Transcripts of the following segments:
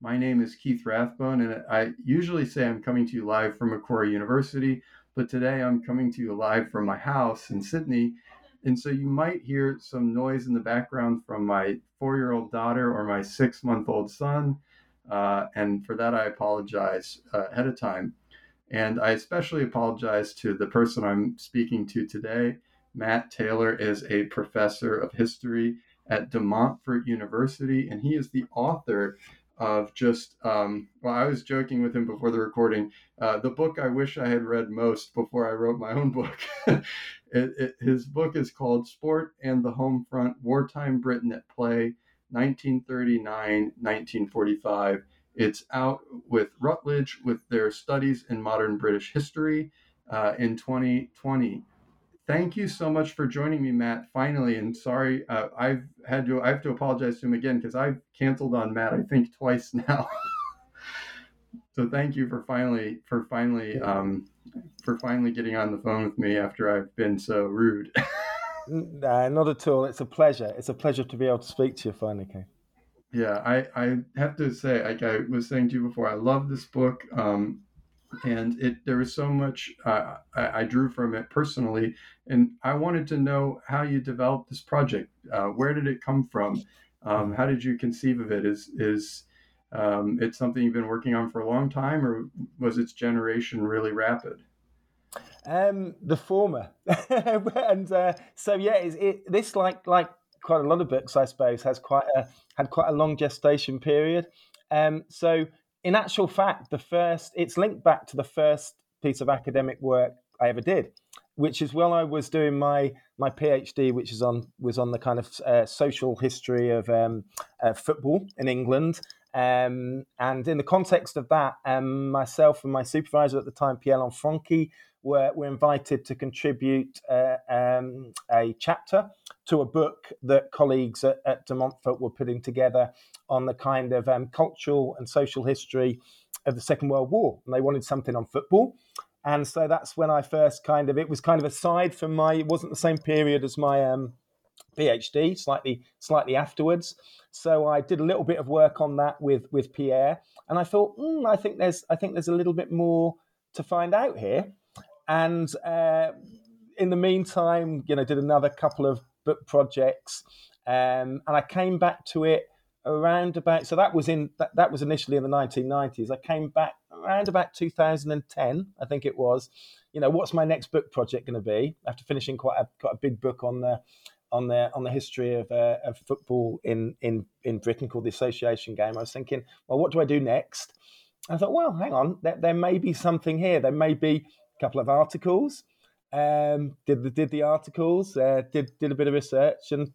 My name is Keith Rathbone, and I usually say I'm coming to you live from Macquarie University, but today I'm coming to you live from my house in Sydney. And so you might hear some noise in the background from my four year old daughter or my six month old son. Uh, and for that, I apologize uh, ahead of time. And I especially apologize to the person I'm speaking to today. Matt Taylor is a professor of history at De Montfort University, and he is the author of just um, well i was joking with him before the recording. Uh, the book i wish i had read most before i wrote my own book. It, it, his book is called sport and the home front wartime britain at play 1939-1945 it's out with Routledge with their studies in modern british history uh, in 2020 thank you so much for joining me, Matt. Finally, and sorry, uh, I've had to I have to apologize to him again because I've canceled on Matt. I think twice now. so thank you for finally for finally um, for finally getting on the phone with me after I've been so rude. nah, not at all. It's a pleasure. It's a pleasure to be able to speak to you finally, Kay. Yeah, I, I have to say, like I was saying to you before, I love this book. Um, and it there was so much uh, I, I, drew from it personally and i wanted to know how you developed this project. Uh, where did it come from? Um, how did you conceive of it? Is is um, it something you've been working on for a long time or was its generation really rapid? Um, the former. And uh, so yeah it, this like like quite a lot of books i suppose has quite a had quite a long gestation period. Um, so in actual fact, the first it's linked back to the first piece of academic work I ever did, which is while I was doing my my PhD, which is on was on the kind of uh, social history of um, uh, football in England. Um, and in the context of that, um, myself and my supervisor at the time, Pierre Lanfranchi, were, were invited to contribute uh, um, a chapter to a book that colleagues at, at, De Montfort were putting together on the kind of um, cultural and social history of the Second World War. And they wanted something on football. And so that's when I first kind of, it was kind of aside from my, it wasn't the same period as my um, PhD, slightly slightly afterwards. So I did a little bit of work on that with with Pierre, and I thought, mm, I think there's I think there's a little bit more to find out here. And uh, in the meantime, you know, did another couple of book projects, um, and I came back to it around about. So that was in that, that was initially in the 1990s. I came back around about 2010, I think it was. You know, what's my next book project going to be? After finishing quite a quite a big book on the on the on the history of, uh, of football in, in in Britain called the Association Game. I was thinking, well, what do I do next? I thought, well, hang on, there, there may be something here. There may be couple of articles. Um, did the did the articles, uh, did did a bit of research, and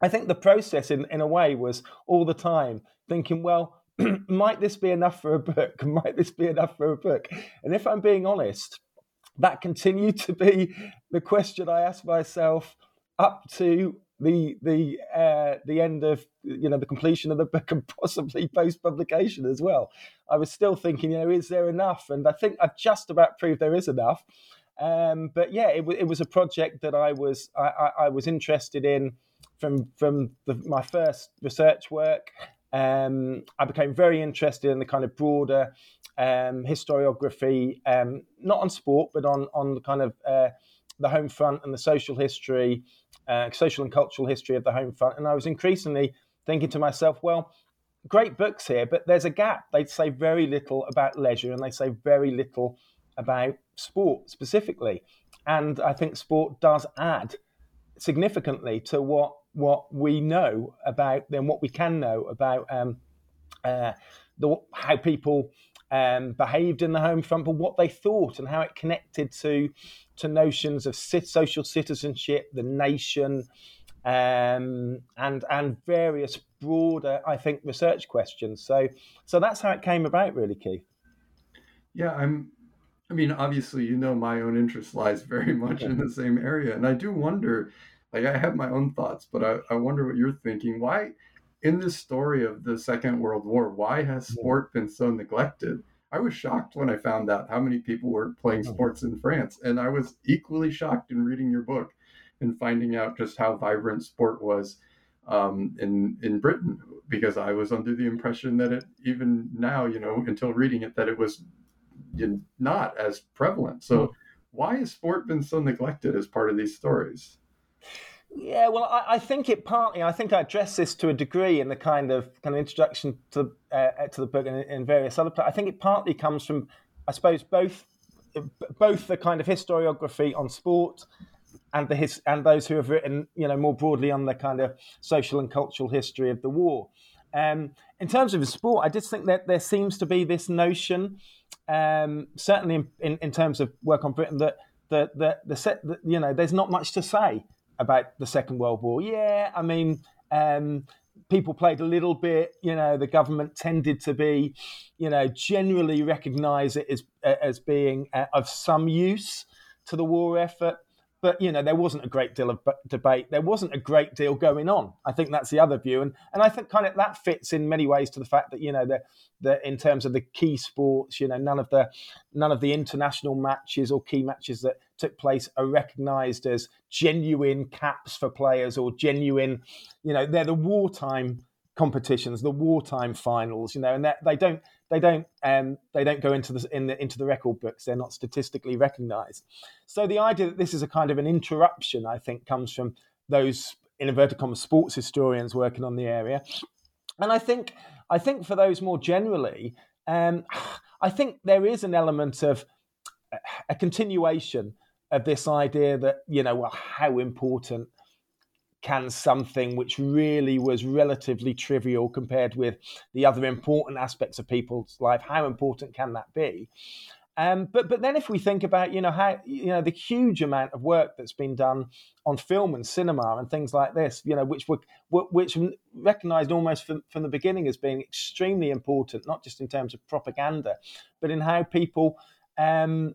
I think the process, in in a way, was all the time thinking, well, might this be enough for a book? Might this be enough for a book? And if I'm being honest, that continued to be the question I asked myself up to the the uh, the end of you know the completion of the book and possibly post publication as well. I was still thinking, you know, is there enough? And I think I've just about proved there is enough. Um, but yeah, it, it, was a project that I was I, I, I was interested in from from the, my first research work. Um, I became very interested in the kind of broader um, historiography, um, not on sport, but on on the kind of uh, the home front and the social history, uh, social and cultural history of the home front. And I was increasingly thinking to myself, well, great books here, but there's a gap. They say very little about leisure and they say very little about sport specifically. And I think sport does add significantly to what what we know about then what we can know about um, uh, the, how people um, behaved in the home front, but what they thought and how it connected to to notions of social citizenship, the nation, um, and and various broader, I think, research questions. So so that's how it came about, really, Keith. Yeah, I'm. I mean, obviously, you know, my own interest lies very much in the same area, and I do wonder. Like, I have my own thoughts, but I, I wonder what you're thinking. Why in this story of the Second World War, why has sport been so neglected? I was shocked when I found out how many people were playing oh. sports in France, and I was equally shocked in reading your book and finding out just how vibrant sport was um, in in Britain. Because I was under the impression that it even now, you know, until reading it, that it was not as prevalent. So, hmm. why has sport been so neglected as part of these stories? Yeah, well, I, I, think it partly. I think I address this to a degree in the kind of kind of introduction to uh, to the book and in various other. I think it partly comes from, I suppose, both both the kind of historiography on sport and the his, and those who have written, you know, more broadly on the kind of social and cultural history of the war. Um, in terms of sport, I just think that there seems to be this notion, um, certainly in, in, in, terms of work on Britain, that the the, the set, that, you know, there's not much to say about the Second World War. Yeah, I mean, um, people played a little bit. You know, the government tended to be, you know, generally recognise it as as being uh, of some use to the war effort but you know there wasn't a great deal of debate there wasn't a great deal going on i think that's the other view and and i think kind of that fits in many ways to the fact that you know that that in terms of the key sports you know none of the none of the international matches or key matches that took place are recognized as genuine caps for players or genuine you know they're the wartime competitions the wartime finals you know and they don't they don't um, they don't go into the, in the into the record books. They're not statistically recognised. So the idea that this is a kind of an interruption, I think, comes from those in inverted commas sports historians working on the area, and I think I think for those more generally, um, I think there is an element of a continuation of this idea that you know well, how important can something which really was relatively trivial compared with the other important aspects of people's life, how important can that be? Um, but but then if we think about you know how you know the huge amount of work that's been done on film and cinema and things like this, you know, which were which recognised almost from, from the beginning as being extremely important, not just in terms of propaganda, but in how people um,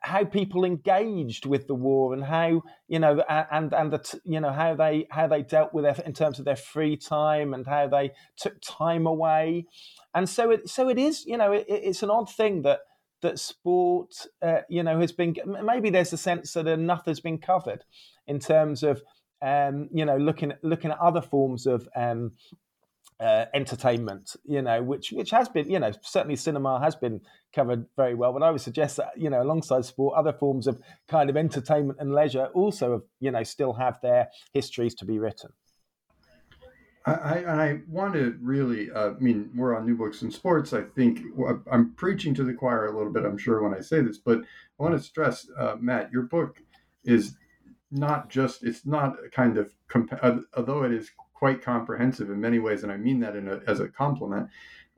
how people engaged with the war and how you know and and the you know how they how they dealt with it in terms of their free time and how they took time away. And so it so it is you know it, it's an odd thing that that sport uh, you know has been maybe there's a sense that enough has been covered in terms of um, you know looking looking at other forms of um, uh, entertainment, you know, which which has been, you know, certainly cinema has been covered very well. But I would suggest that, you know, alongside sport, other forms of kind of entertainment and leisure also, have, you know, still have their histories to be written. I, I, want to really, uh, I mean, we're on New Books and Sports. I think I'm preaching to the choir a little bit, I'm sure, when I say this, but I want to stress, uh, Matt, your book is not just, it's not a kind of, comp- although it is quite comprehensive in many ways, and I mean that a, as a compliment.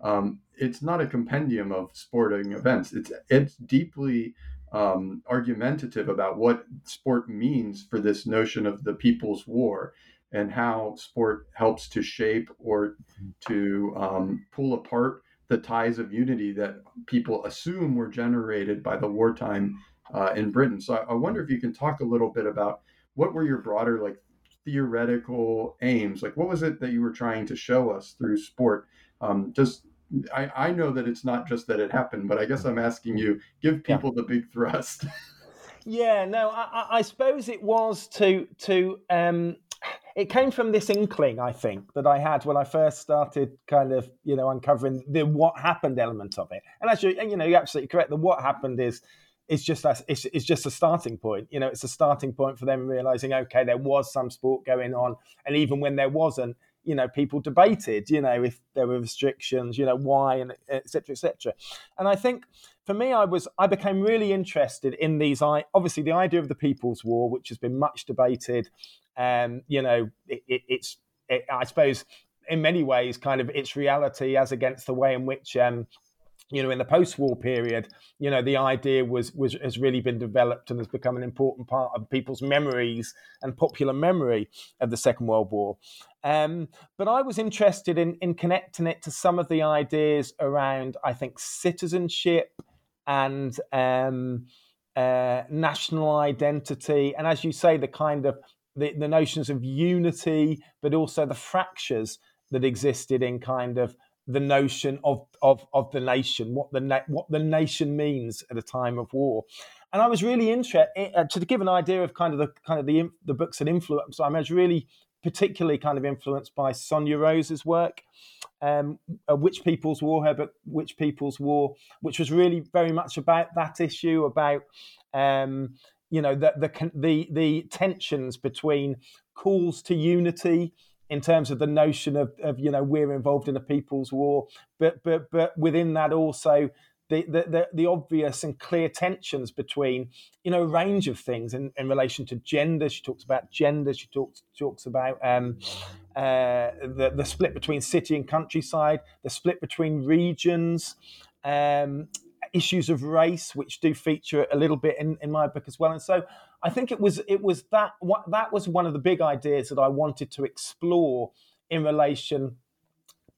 Um, it's not a compendium of sporting events. It's it's deeply um, argumentative about what sport means for this notion of the people's war and how sport helps to shape or to um, pull apart the ties of unity that people assume were generated by the wartime uh, in Britain. So I, I, wonder if you can talk a little bit about what were your broader like theoretical aims? Like, what was it that you were trying to show us through sport? Um, just, I, I know that it's not just that it happened, but I guess I'm asking you, give people yeah. the big thrust. yeah, no, I, I, suppose it was to to um, it came from this inkling, I think, that I had when I first started kind of, you know, uncovering the what happened element of it. And as actually, you know, you're absolutely correct. The what happened is it's just a, it's, it's just a starting point. You know, it's a starting point for them realizing, okay, there was some sport going on, and even when there wasn't, you know, people debated, you know, if there were restrictions, you know, why, and etc. etc. And I think for me, I was I became really interested in these. I obviously the idea of the People's War, which has been much debated. Um, you know, it, it, it's it, I suppose in many ways kind of its reality as against the way in which um, you know, in the post-war period, you know, the idea was was has really been developed and has become an important part of people's memories and popular memory of the Second World War. Um, but I was interested in in connecting it to some of the ideas around, I think, citizenship and um, uh, national identity, and as you say, the kind of the, the notions of unity, but also the fractures that existed in kind of the notion of, of, of the nation, what the na- what the nation means at a time of war. And I was really interested uh, to give an idea of kind of the kind of the the books that influenced. I was really particularly kind of influenced by Sonya Rose's work, um, uh, Which People's War, her book Which People's War, which was really very much about that issue about. Um, you know the, the the the tensions between calls to unity in terms of the notion of, of you know we're involved in a people's war, but but but within that also the, the, the, obvious and clear tensions between, you know, a range of things in, in relation to gender. She talks about gender. She talks talks about um, uh, the the split between city and countryside, the split between regions, um, issues of race, which do feature a little bit in, in my book as well. And so I think it was it was that that was one of the big ideas that I wanted to explore in relation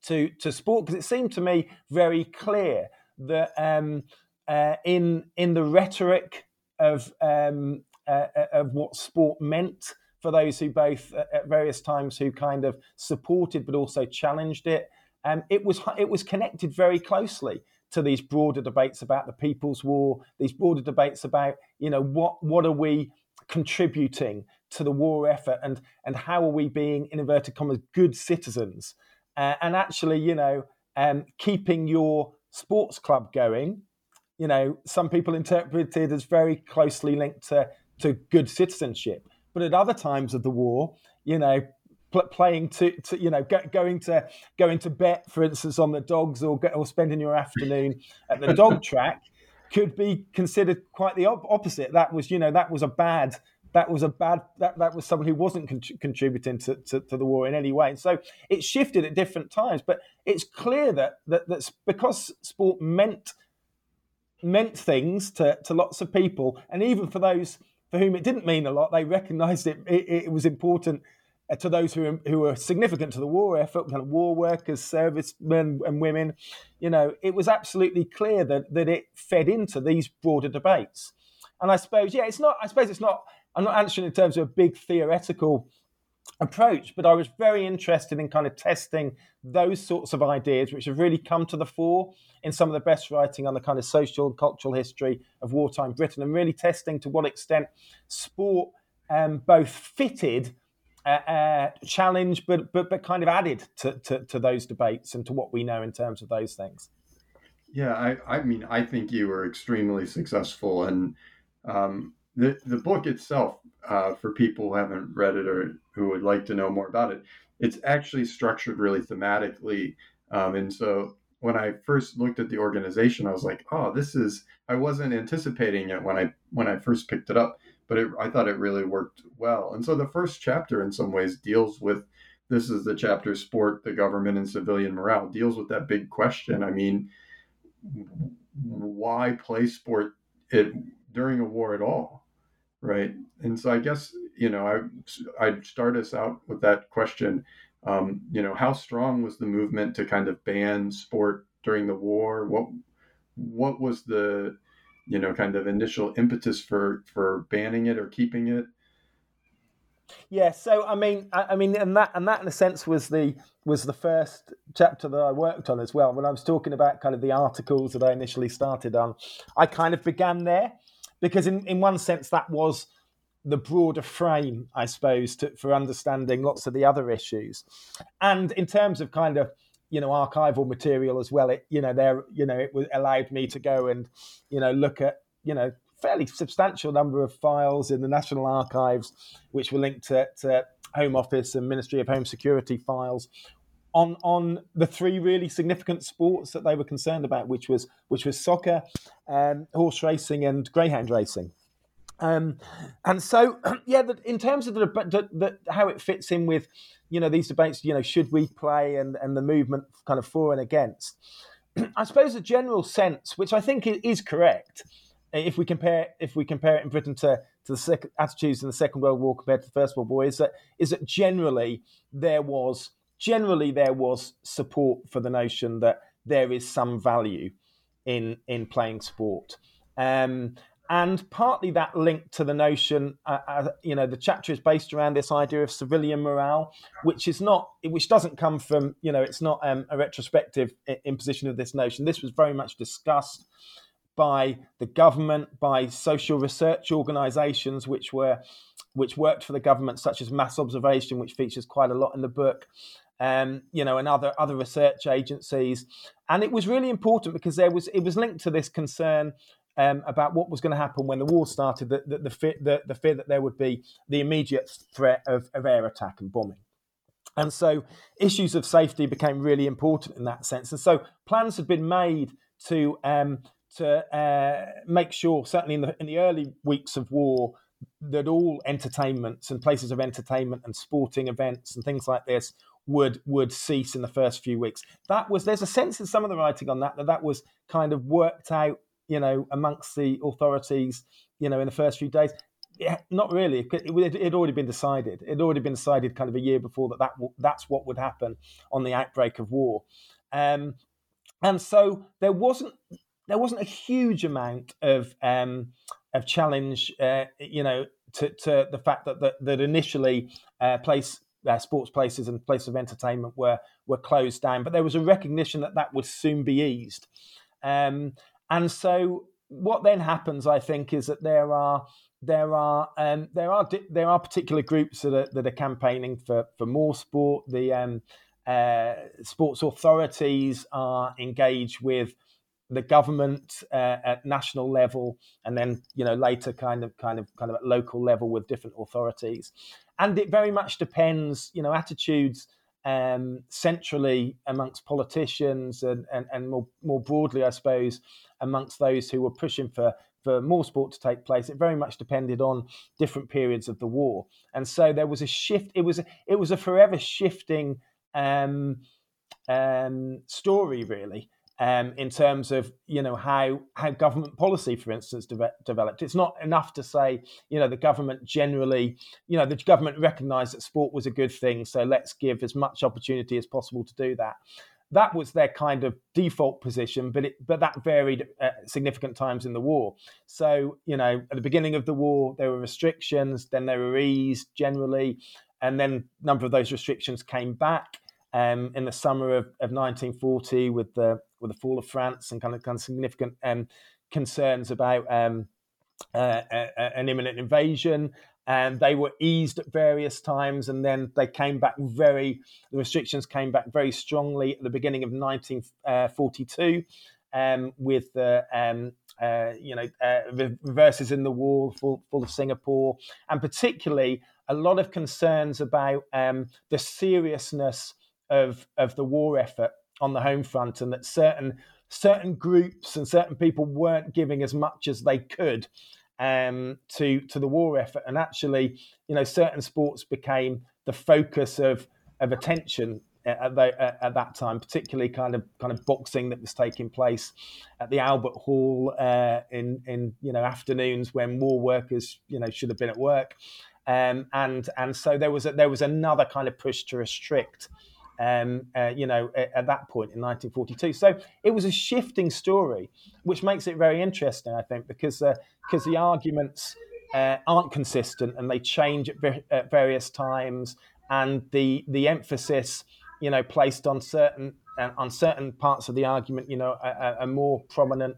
to to sport because it seemed to me very clear that um, uh, in in the rhetoric of um, uh, uh of what sport meant for those who both uh, at various times who kind of supported but also challenged it, um, it was it was connected very closely to these broader debates about the People's War, these broader debates about, you know, what what are we contributing to the war effort and and how are we being in inverted commas good citizens? Uh, and actually you know um, keeping your sports club going you know some people interpret it as very closely linked to to good citizenship. But at other times of the war you know playing to, to you know go, going to going to bet for instance on the dogs or or spending your afternoon at the dog track could be considered quite the op- opposite. That was you know that was a bad that was a bad that, that was someone who wasn't con- contributing to, to, to, the war in any way. And so it shifted at different times. But it's clear that, that that's because sport meant meant things to, to lots of people and even for those for whom it didn't mean a lot they recognized it, it, it was important to those who who were significant to the war effort, kind of war workers, servicemen and women, you know, it was absolutely clear that that it fed into these broader debates. And I suppose, yeah, it's not. I suppose it's not. I'm not answering in terms of a big theoretical approach, but I was very interested in kind of testing those sorts of ideas, which have really come to the fore in some of the best writing on the kind of social and cultural history of wartime Britain, and really testing to what extent sport um, both fitted uh, challenge, but but but kind of added to, to, to those debates and to what we know in terms of those things. Yeah, I, I mean, I think you were extremely successful, and um, the the book itself, uh, for people who haven't read it or who would like to know more about it, it's actually structured really thematically, um, and so when I first looked at the organization, I was like, oh, this is. I wasn't anticipating it when I when I first picked it up but it, I thought it really worked well. And so the first chapter, in some ways, deals with this is the chapter sport, the government, and civilian morale deals with that big question. I mean, why play sport it during a war at all, right? And so I guess you know I I'd start us out with that question. Um, you know, how strong was the movement to kind of ban sport during the war? What what was the you know kind of initial impetus for for banning it or keeping it? Yeah so i mean I, I, mean and that and that in a sense was the was the first chapter that i worked on as well. When i was talking about kind of the articles that i initially started on i kind of began there because in, in one sense that was the broader frame i suppose to, for understanding lots of the other issues. And in terms of kind of you know archival material as well it you know there you know it allowed me to go and you know look at you know fairly substantial number of files in the National Archives, which were linked to, to Home Office and Ministry of Home Security files on on the three really significant sports that they were concerned about, which was which was soccer, um, horse racing, and greyhound racing. Um, and so, yeah, the, in terms of the, the, the, how it fits in with, you know, these debates, you know, should we play and, and the movement kind of for and against, I suppose a general sense, which I think is correct, if we compare if we compare it in Britain to to the second, attitudes in the Second World War compared to the First World War, is that is that generally there was generally there was support for the notion that there is some value in in playing sport. Um, and partly that linked to the notion, uh, uh, you know, the chapter is based around this idea of civilian morale, which is not, which doesn't come from, you know, it's not um, a retrospective imposition of this notion. This was very much discussed by the government, by social research organisations, which were, which worked for the government, such as Mass Observation, which features quite a lot in the book, um, you know, and other other research agencies. And it was really important because there was it was linked to this concern um, about what was going to happen when the war started, the, the, the, fear, the, the fear that there would be the immediate threat of, of air attack and bombing. And so issues of safety became really important in that sense. And so plans had been made to um, to uh, make sure, certainly in the in the early weeks of war, that all entertainments and places of entertainment and sporting events and things like this would would cease in the first few weeks. That was there's a sense in some of the writing on that that that was kind of worked out, you know, amongst the authorities, you know, in the first few days. Yeah, not really. It had already been decided. It had already been decided kind of a year before that, that that's what would happen on the outbreak of war. Um, and so there wasn't there wasn't a huge amount of um, of challenge, uh, you know, to, to, the fact that that, that initially uh, place uh, sports places and places of entertainment were were closed down. But there was a recognition that that would soon be eased, um, and so what then happens, I think, is that there are there are um, there are there are particular groups that are that are campaigning for for more sport. The um, uh, sports authorities are engaged with the government uh, at national level, and then you know later kind of kind of kind of at local level with different authorities and it very much depends, you know, attitudes um, centrally amongst politicians and, and, and more, more broadly, I suppose, amongst those who were pushing for, for more sport to take place. It very much depended on different periods of the war. And so there was a shift. It was, it was a forever shifting um, um, story, really um, in terms of you know how how government policy, for instance, de- developed. It's not enough to say you know the government generally, you know, the government recognised that sport was a good thing, so let's give as much opportunity as possible to do that. That was their kind of default position, but it but that varied at significant times in the war. So you know, at the beginning of the war, there were restrictions, then they were eased generally, and then a number of those restrictions came back. Um, in the summer of, of 1940 with the with the fall of France and kind of, kind of significant um, concerns about um, uh, an imminent invasion. And they were eased at various times, and then they came back very. The restrictions came back very strongly at the beginning of 1942, uh, um, with the um, uh, you know uh, reverses in the wall, full, full of Singapore, and particularly a lot of concerns about um, the seriousness of of the war effort on the home front, and that certain certain groups and certain people weren't giving as much as they could um, to to the war effort, and actually, you know, certain sports became the focus of of attention at, the, at, that time, particularly kind of kind of boxing that was taking place at the Albert Hall uh, in in you know afternoons when war workers you know should have been at work, um, and and so there was a, there was another kind of push to restrict um, uh, you know, at, at, that point in 1942. So it was a shifting story, which makes it very interesting, I think, because because uh, the arguments uh, aren't consistent and they change at, ver- at, various times, and the the emphasis, you know, placed on certain uh, on certain parts of the argument, you know, are, are more prominent.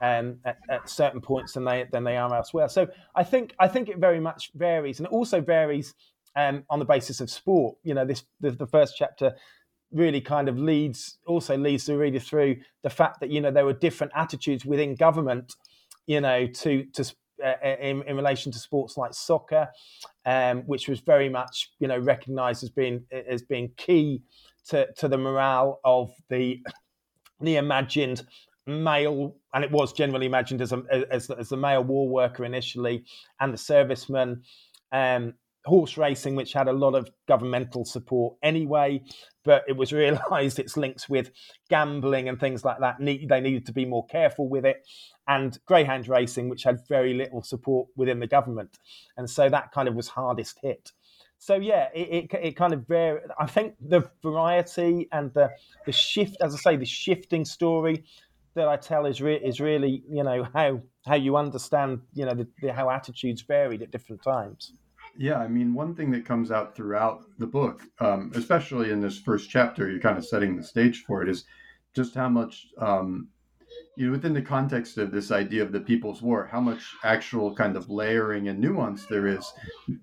Um, at, at, certain points than they than they are elsewhere. So I think I think it very much varies, and it also varies um, on the basis of sport. You know, this the, the, first chapter really kind of leads also leads the reader through the fact that you know there were different attitudes within government, you know, to to uh, in, in relation to sports like soccer, um, which was very much you know recognised as being as being key to, to the morale of the the imagined male, and it was generally imagined as a as, as the male war worker initially, and the serviceman. Um, horse racing, which had a lot of governmental support anyway, but it was realised its links with gambling and things like that. They needed to be more careful with it, and greyhound racing, which had very little support within the government, and so that kind of was hardest hit. So yeah, it, it, it kind of varied. I think the variety and the the shift, as I say, the shifting story that I tell is re- is really you know how how you understand you know the, the, how attitudes varied at different times. Yeah, I mean, one thing that comes out throughout the book, um, especially in this first chapter, you're kind of setting the stage for it, is just how much, um, you know, within the context of this idea of the People's War, how much actual kind of layering and nuance there is.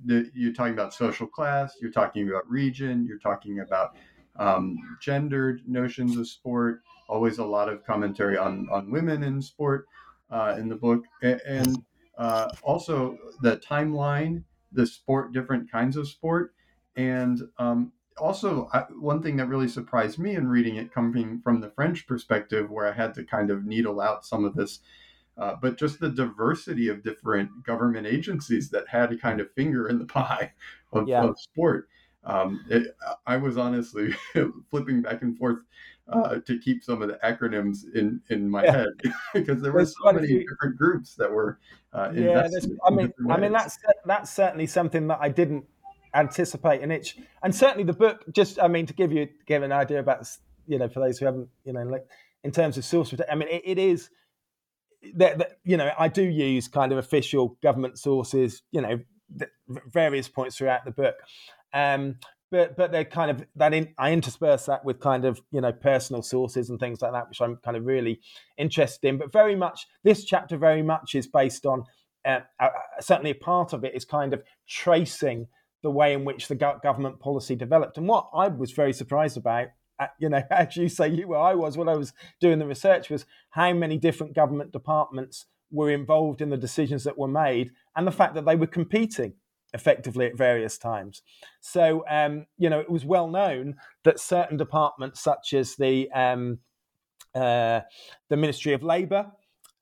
You're talking about social class, you're talking about region, you're talking about um, gendered notions of sport. Always a lot of commentary on on women in sport uh, in the book, and uh, also the timeline the sport, different kinds of sport. And um, also, I, one thing that really surprised me in reading it, coming from the French perspective, where I had to kind of needle out some of this, uh, but just the diversity of different government agencies that had a kind of finger in the pie of, yeah. of sport. Um, it, I was honestly flipping back and forth uh, to keep some of the acronyms in in my yeah. head because there were so many few... different groups that were uh, yeah. I mean, I mean that's that's certainly something that I didn't anticipate, and it's and certainly the book. Just I mean to give you give an idea about you know for those who haven't you know like in terms of source. I mean it, it is that, that you know I do use kind of official government sources. You know various points throughout the book. Um, but but they're kind of that in, I intersperse that with kind of you know personal sources and things like that, which I'm kind of really interested in. But very much this chapter very much is based on uh, uh, certainly a part of it is kind of tracing the way in which the government policy developed. And what I was very surprised about, uh, you know, as you say, you were, I was when I was doing the research, was how many different government departments were involved in the decisions that were made, and the fact that they were competing effectively at various times. So, um, you know, it was well known that certain departments, such as the um, uh, the Ministry of Labour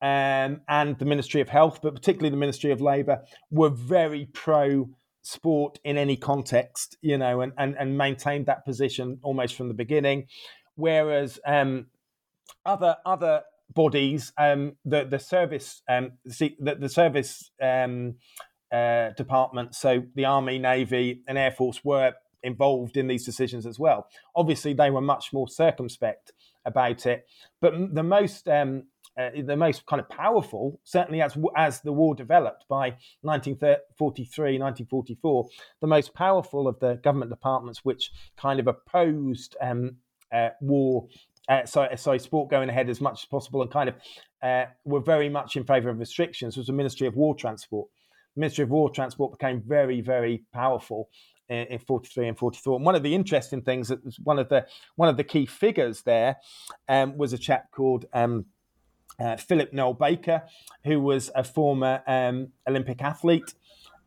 um, and the Ministry of Health, but particularly the Ministry of Labour, were very pro sport in any context, you know, and, and, and maintained that position almost from the beginning. Whereas um, other other bodies, um, the the service, um, the, the service uh, departments, so the Army, Navy, and Air Force were involved in these decisions as well. Obviously, they were much more circumspect about it, but the most um, uh, the most kind of powerful, certainly as as the war developed by 1943, 1944, the most powerful of the government departments which kind of opposed um, uh, war. Uh, sorry, sorry, sport going ahead as much as possible, and kind of uh, were very much in favour of restrictions. Was the Ministry of War Transport, Ministry of War Transport became very, very powerful in, in 43 and 44. And one of the interesting things that was one of the one of the key figures there um, was a chap called um, uh, Philip Noel-Baker, who was a former um, Olympic athlete.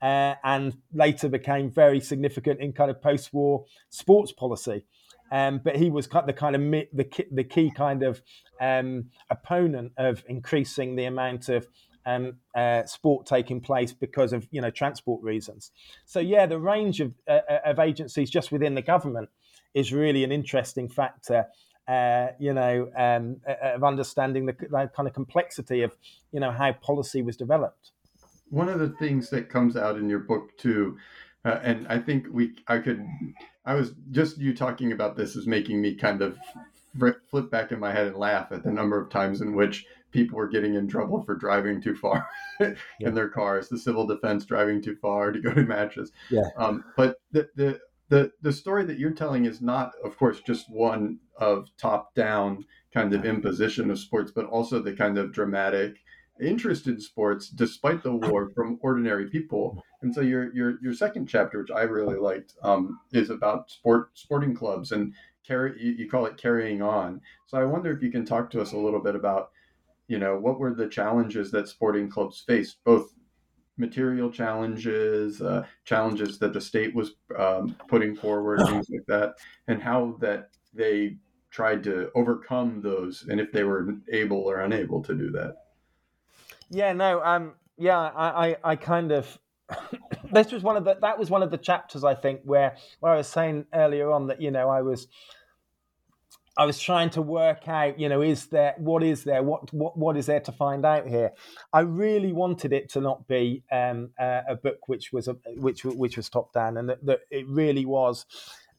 Uh, and later became very significant in kind of post-war sports policy. Um, but he was the kind of the, the key kind of um, opponent of increasing the amount of um, uh, sport taking place because of you know transport reasons. So yeah, the range of uh, uh of agencies just within the government is really an interesting factor. Uh, you know, um, of understanding the, the, kind of complexity of you know how policy was developed. One of the things that comes out in your book too, uh, and I think we, I could, I was just you talking about this is making me kind of flip back in my head and laugh at the number of times in which people were getting in trouble for driving too far in yeah. their cars, the civil defense driving too far to go to matches. Yeah. Um, but the, the the the story that you're telling is not, of course, just one of top down kind of imposition of sports, but also the kind of dramatic interest in sports despite the war from ordinary people. And so your your your second chapter, which I really liked, um, is about sport sporting clubs and carry you, you call it carrying on. So I wonder if you can talk to us a little bit about you know, what were the challenges that sporting clubs faced, both material challenges, uh, challenges that the state was um, putting forward, things like that, and how that they tried to overcome those, and if they were able or unable to do that. Yeah, no, um, yeah, I, I, I kind of. this was one of the that was one of the chapters I think where where I was saying earlier on that you know I was I was trying to work out, you know, is there what is there, what what what is there to find out here? I really wanted it to not be um, uh, a book which was a, which which was top down, and that, that it really was,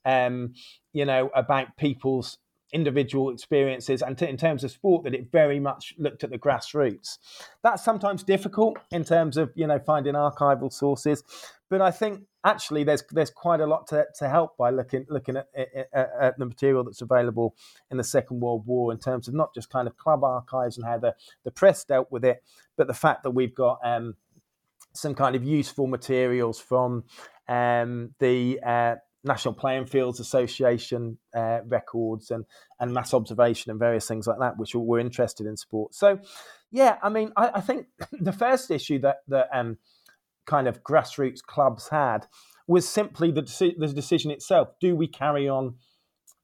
um, you know, about people's individual experiences and t- in terms of sport that it very much looked at the grassroots. That's sometimes difficult in terms of you know finding archival sources but i think actually there's there's quite a lot to, to help by looking looking at, at, at, the material that's available in the second world war in terms of not just kind of club archives and how the, the press dealt with it but the fact that we've got um, some kind of useful materials from um, the uh, National Playing Fields Association uh, records and and mass observation and various things like that, which were interested in sport. So, yeah, I mean, I, I think the first issue that that um, kind of grassroots clubs had was simply the, deci- the decision itself: do we carry on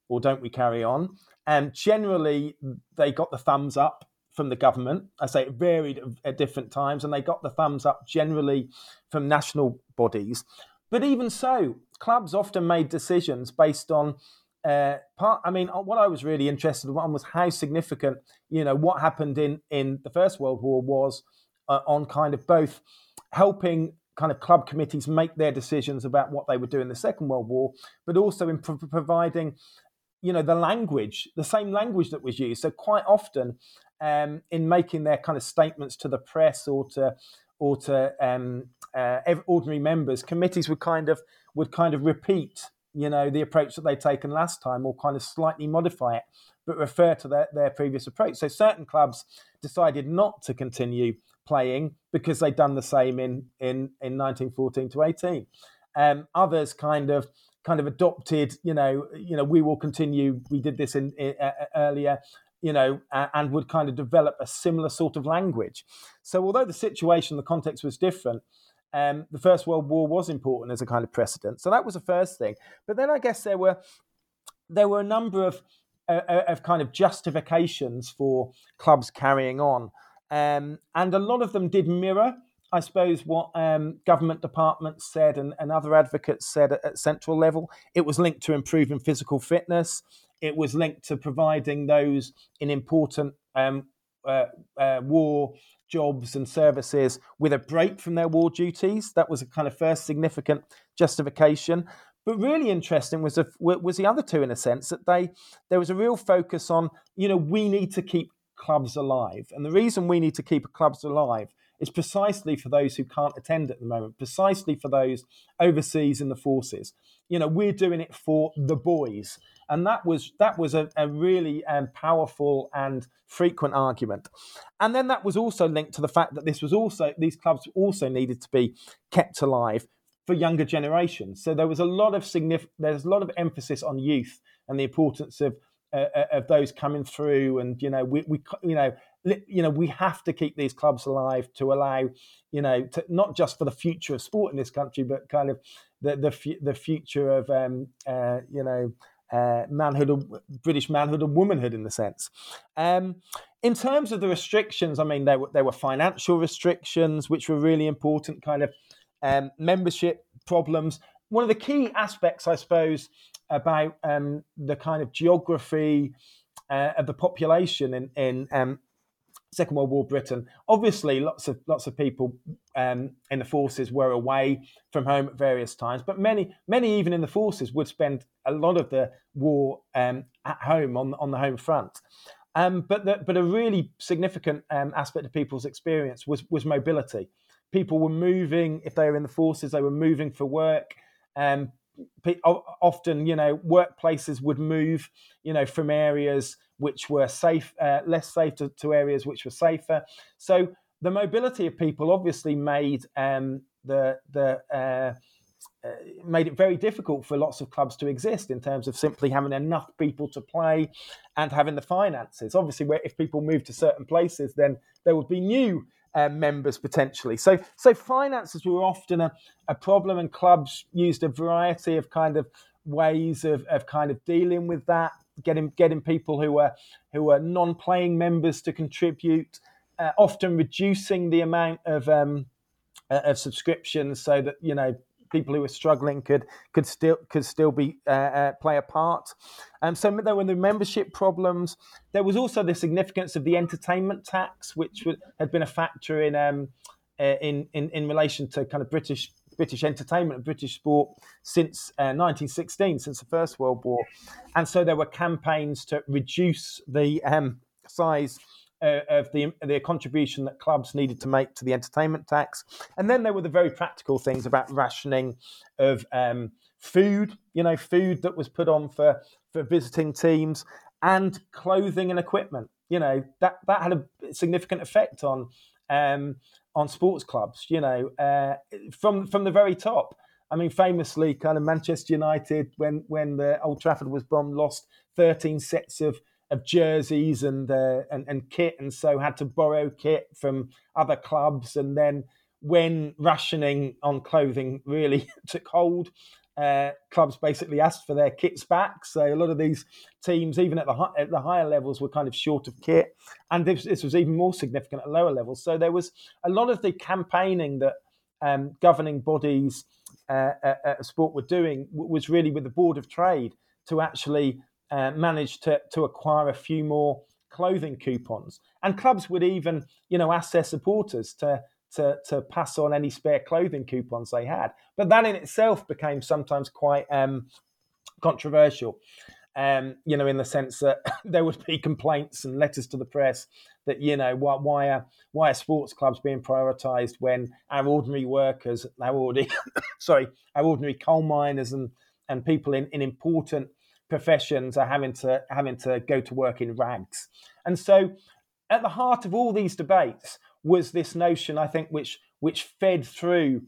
or don't we carry on? And generally, they got the thumbs up from the government. I say it varied at different times, and they got the thumbs up generally from national bodies. But even so, clubs often made decisions based on uh, part. I mean, what I was really interested in was how significant, you know, what happened in in the First World War was uh, on kind of both helping kind of club committees make their decisions about what they would do in the Second World War, but also in pro- providing, you know, the language, the same language that was used. So quite often, um, in making their kind of statements to the press or to or to um, uh, ordinary members, committees would kind of would kind of repeat, you know, the approach that they'd taken last time, or kind of slightly modify it, but refer to their, their previous approach. So certain clubs decided not to continue playing because they'd done the same in in in 1914 to 18. Um, others kind of kind of adopted, you know, you know, we will continue. We did this in, in uh, earlier you know, and would kind of develop a similar sort of language. So, although the situation, the context was different, um, the First World War was important as a kind of precedent. So that was the first thing. But then I guess there were there were a number of uh, uh of kind of justifications for clubs carrying on, um, and a lot of them did mirror. I suppose what um, government departments said and, and other advocates said at, at central level. It was linked to improving physical fitness. It was linked to providing those in important um, uh, uh, war jobs and services with a break from their war duties. That was a kind of first significant justification. But really interesting was the, was the other two in a sense that they there was a real focus on you know we need to keep clubs alive, and the reason we need to keep clubs alive is precisely for those who can't attend at the moment, precisely for those overseas in the forces. You know, we're doing it for the boys, and that was that was a, a really um, powerful and frequent argument. And then that was also linked to the fact that this was also these clubs also needed to be kept alive for younger generations. So there was a lot of significant, there's a lot of emphasis on youth and the importance of uh, uh of those coming through, and you know we, we you know you know we have to keep these clubs alive to allow you know to, not just for the future of sport in this country, but kind of the the, the future of um, uh, you know uh, manhood, British manhood and womanhood in the sense. Um, in terms of the restrictions, I mean, there were, there were financial restrictions, which were really important, kind of um, membership problems. One of the key aspects, I suppose, about um, the kind of geography uh, of the population in, in um, Second World War Britain. Obviously, lots of lots of people um, in the forces were away from home at various times, but many many even in the forces would spend a lot of the war um, at home on on the home front. Um, but the, but a really significant um, aspect of people's experience was was mobility. People were moving if they were in the forces; they were moving for work. Um, often, you know, workplaces would move, you know, from areas which were safe, uh, less safe to, to, areas which were safer. So the mobility of people obviously made um, the the uh, uh, made it very difficult for lots of clubs to exist in terms of simply having enough people to play and having the finances. Obviously, where if people move to certain places, then there would be new uh, members potentially. So, so finances were often a, a problem, and clubs used a variety of kind of ways of, of kind of dealing with that, getting getting people who were who were non-playing members to contribute, uh, often reducing the amount of um, uh, of subscriptions so that you know people who were struggling could could still could still be uh, uh, play a part. Um, so there were the membership problems. There was also the significance of the entertainment tax, which had been a factor in um, uh, in, in in relation to kind of British British entertainment and British sport since uh, 1916, since the First World War, and so there were campaigns to reduce the um, size uh, of the the contribution that clubs needed to make to the entertainment tax, and then there were the very practical things about rationing of um, food. You know, food that was put on for for visiting teams and clothing and equipment. You know that that had a significant effect on um, on sports clubs. You know, uh, from from the very top. I mean, famously, kind of Manchester United when when the Old Trafford was bombed, lost 13 sets of of jerseys and, uh, and and kit, and so had to borrow kit from other clubs. And then when rationing on clothing really took hold, uh, clubs basically asked for their kits back. So a lot of these teams, even at the high, at the higher levels, were kind of short of kit, and this, this, was even more significant at lower levels. So there was a lot of the campaigning that um, governing bodies uh, at, at sport were doing was really with the Board of Trade to actually uh, managed to, to acquire a few more clothing coupons. And clubs would even, you know, ask their supporters to, to, to pass on any spare clothing coupons they had. But that in itself became sometimes quite um, controversial. Um, you know, in the sense that there would be complaints and letters to the press that you know why why are why are sports clubs being prioritised when our ordinary workers, our ordinary sorry, our ordinary coal miners and and people in, in important professions are having to having to go to work in rags. And so at the heart of all these debates was this notion, I think, which which fed through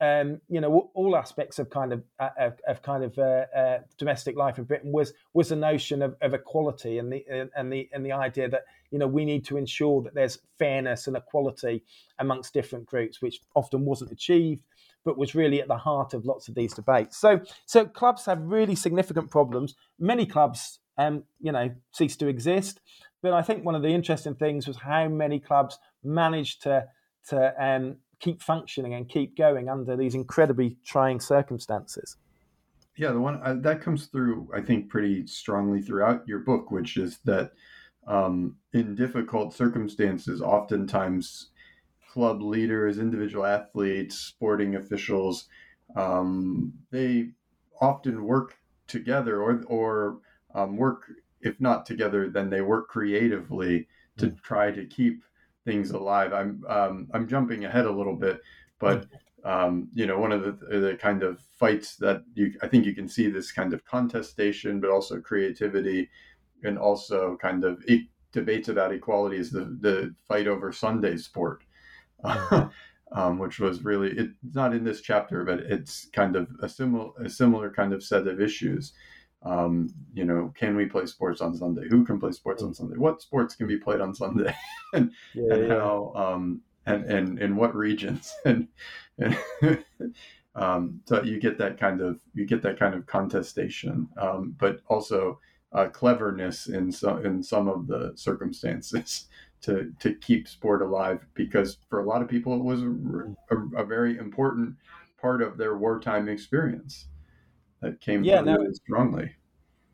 um, you know all aspects of kind of uh, of, of kind of uh, uh, domestic life in Britain was was the notion of, of equality and the and the and the idea that you know we need to ensure that there's fairness and equality amongst different groups, which often wasn't achieved but was really at the heart of lots of these debates. So, so clubs have really significant problems. Many clubs, um, you know, cease to exist. But I think one of the interesting things was how many clubs managed to to um, keep functioning and keep going under these incredibly trying circumstances. Yeah, the one uh, that comes through, I think, pretty strongly throughout your book, which is that um, in difficult circumstances, oftentimes club leaders, individual athletes, sporting officials, um, they often work together or, or um, work, if not together, then they work creatively to mm. try to keep things alive. I'm, um, I'm jumping ahead a little bit, but um, you know, one of the, the kind of fights that you, I think you can see this kind of contestation, but also creativity and also kind of e- debates about equality is the, the fight over Sunday sport. um, which was really it's not in this chapter, but it's kind of a similar a similar kind of set of issues. Um, you know, can we play sports on Sunday? Who can play sports on Sunday? What sports can be played on Sunday? and, yeah, and yeah. how um, and and in what regions? and, and um, so you get that kind of you get that kind of contestation, um, but also uh, cleverness in some in some of the circumstances to to keep sport alive because for a lot of people it was a, a, a very important part of their wartime experience that came yeah, no, really strongly.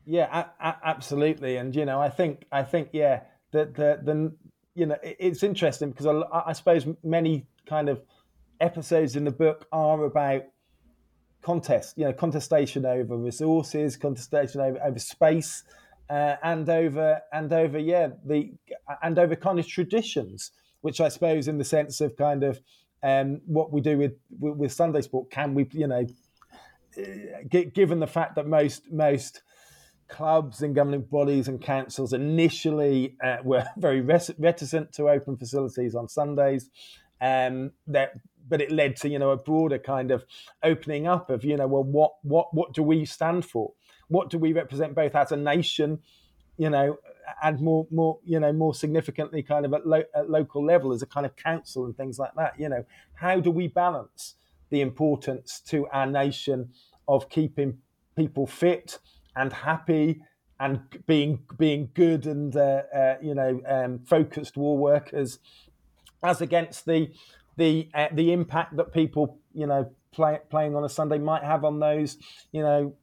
Yeah, a- a- absolutely, and you know, I think I think yeah that the the you know it's interesting because I, I suppose many kind of episodes in the book are about contest, you know, contestation over resources, contestation over, over space, uh, and over and over yeah the and over kind of traditions, which I suppose in the sense of kind of um, what we do with with Sunday sport, can we you know given the fact that most most clubs and governing bodies and councils initially uh, were very reticent to open facilities on Sundays. Um, that, but it led to you know a broader kind of opening up of you know well what what what do we stand for? what do we represent both as a nation you know, and more, more, you know, more significantly, kind of at, lo- at local level as a kind of council and things like that. You know, how do we balance the importance to our nation of keeping people fit and happy and being being good and uh, uh, you know um, focused war workers, as against the the uh, the impact that people you know play, playing on a Sunday might have on those you know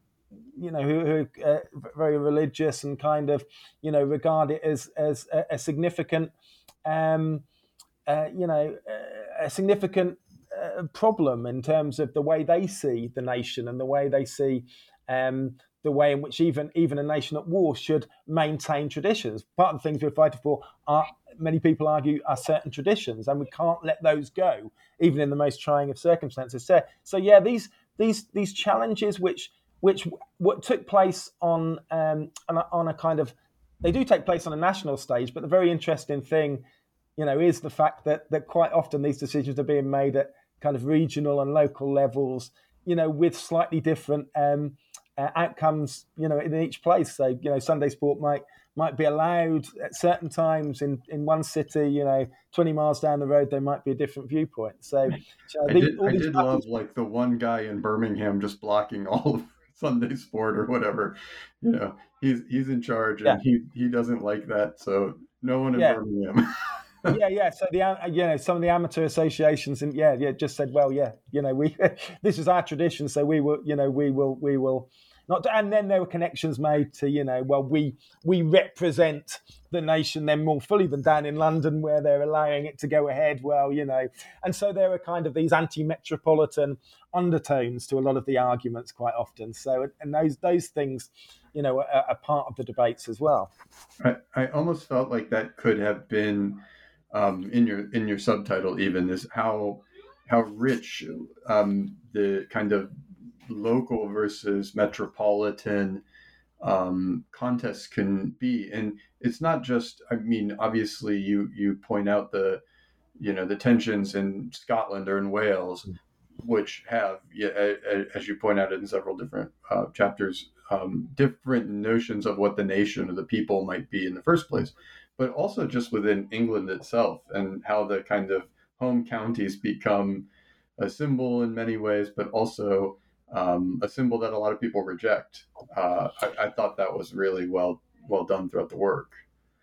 you know who, who are uh, very religious and kind of you know regard it as as a, a significant um, uh, you know a significant problem in terms of the way they see the nation and the way they see um, the way in which even even a nation at war should maintain traditions. Part of the things we're fighting for are many people argue are certain traditions, and we can't let those go, even in the most trying of circumstances. So, so yeah, these these these challenges which which what took place on um, on, a, on a kind of they do take place on a national stage, but the very interesting thing, you know, is the fact that that quite often these decisions are being made at kind of regional and local levels, you know, with slightly different um, uh, outcomes, you know, in each place. So, you know, Sunday sport might might be allowed at certain times in, in one city, you know, 20 miles down the road, there might be a different viewpoint. So, so I did, I did love like the one guy in Birmingham just blocking all of Sunday sport or whatever. You know, he's he's in charge and yeah. he, he doesn't like that. So no one in yeah. Birmingham. yeah, yeah. So the uh, you know some of the amateur associations and yeah, yeah, just said, well, yeah, you know, we this is our tradition, so we will, you know, we will, we will not. And then there were connections made to you know, well, we we represent the nation then more fully than down in London where they're allowing it to go ahead. Well, you know, and so there are kind of these anti-metropolitan undertones to a lot of the arguments quite often. So and those those things you know are, are, part of the debates as well. I, I almost felt like that could have been um, in your in your subtitle even is how how rich um, the kind of local versus metropolitan um, contests can be, and it's not just. I mean, obviously, you you point out the you know the tensions in Scotland or in Wales, mm. which have, as you point out in several different uh, chapters, um, different notions of what the nation or the people might be in the first place but also just within England itself and how the kind of home counties become a symbol in many ways, but also um, a symbol that a lot of people reject. Uh, I, I, thought that was really well well done throughout the work.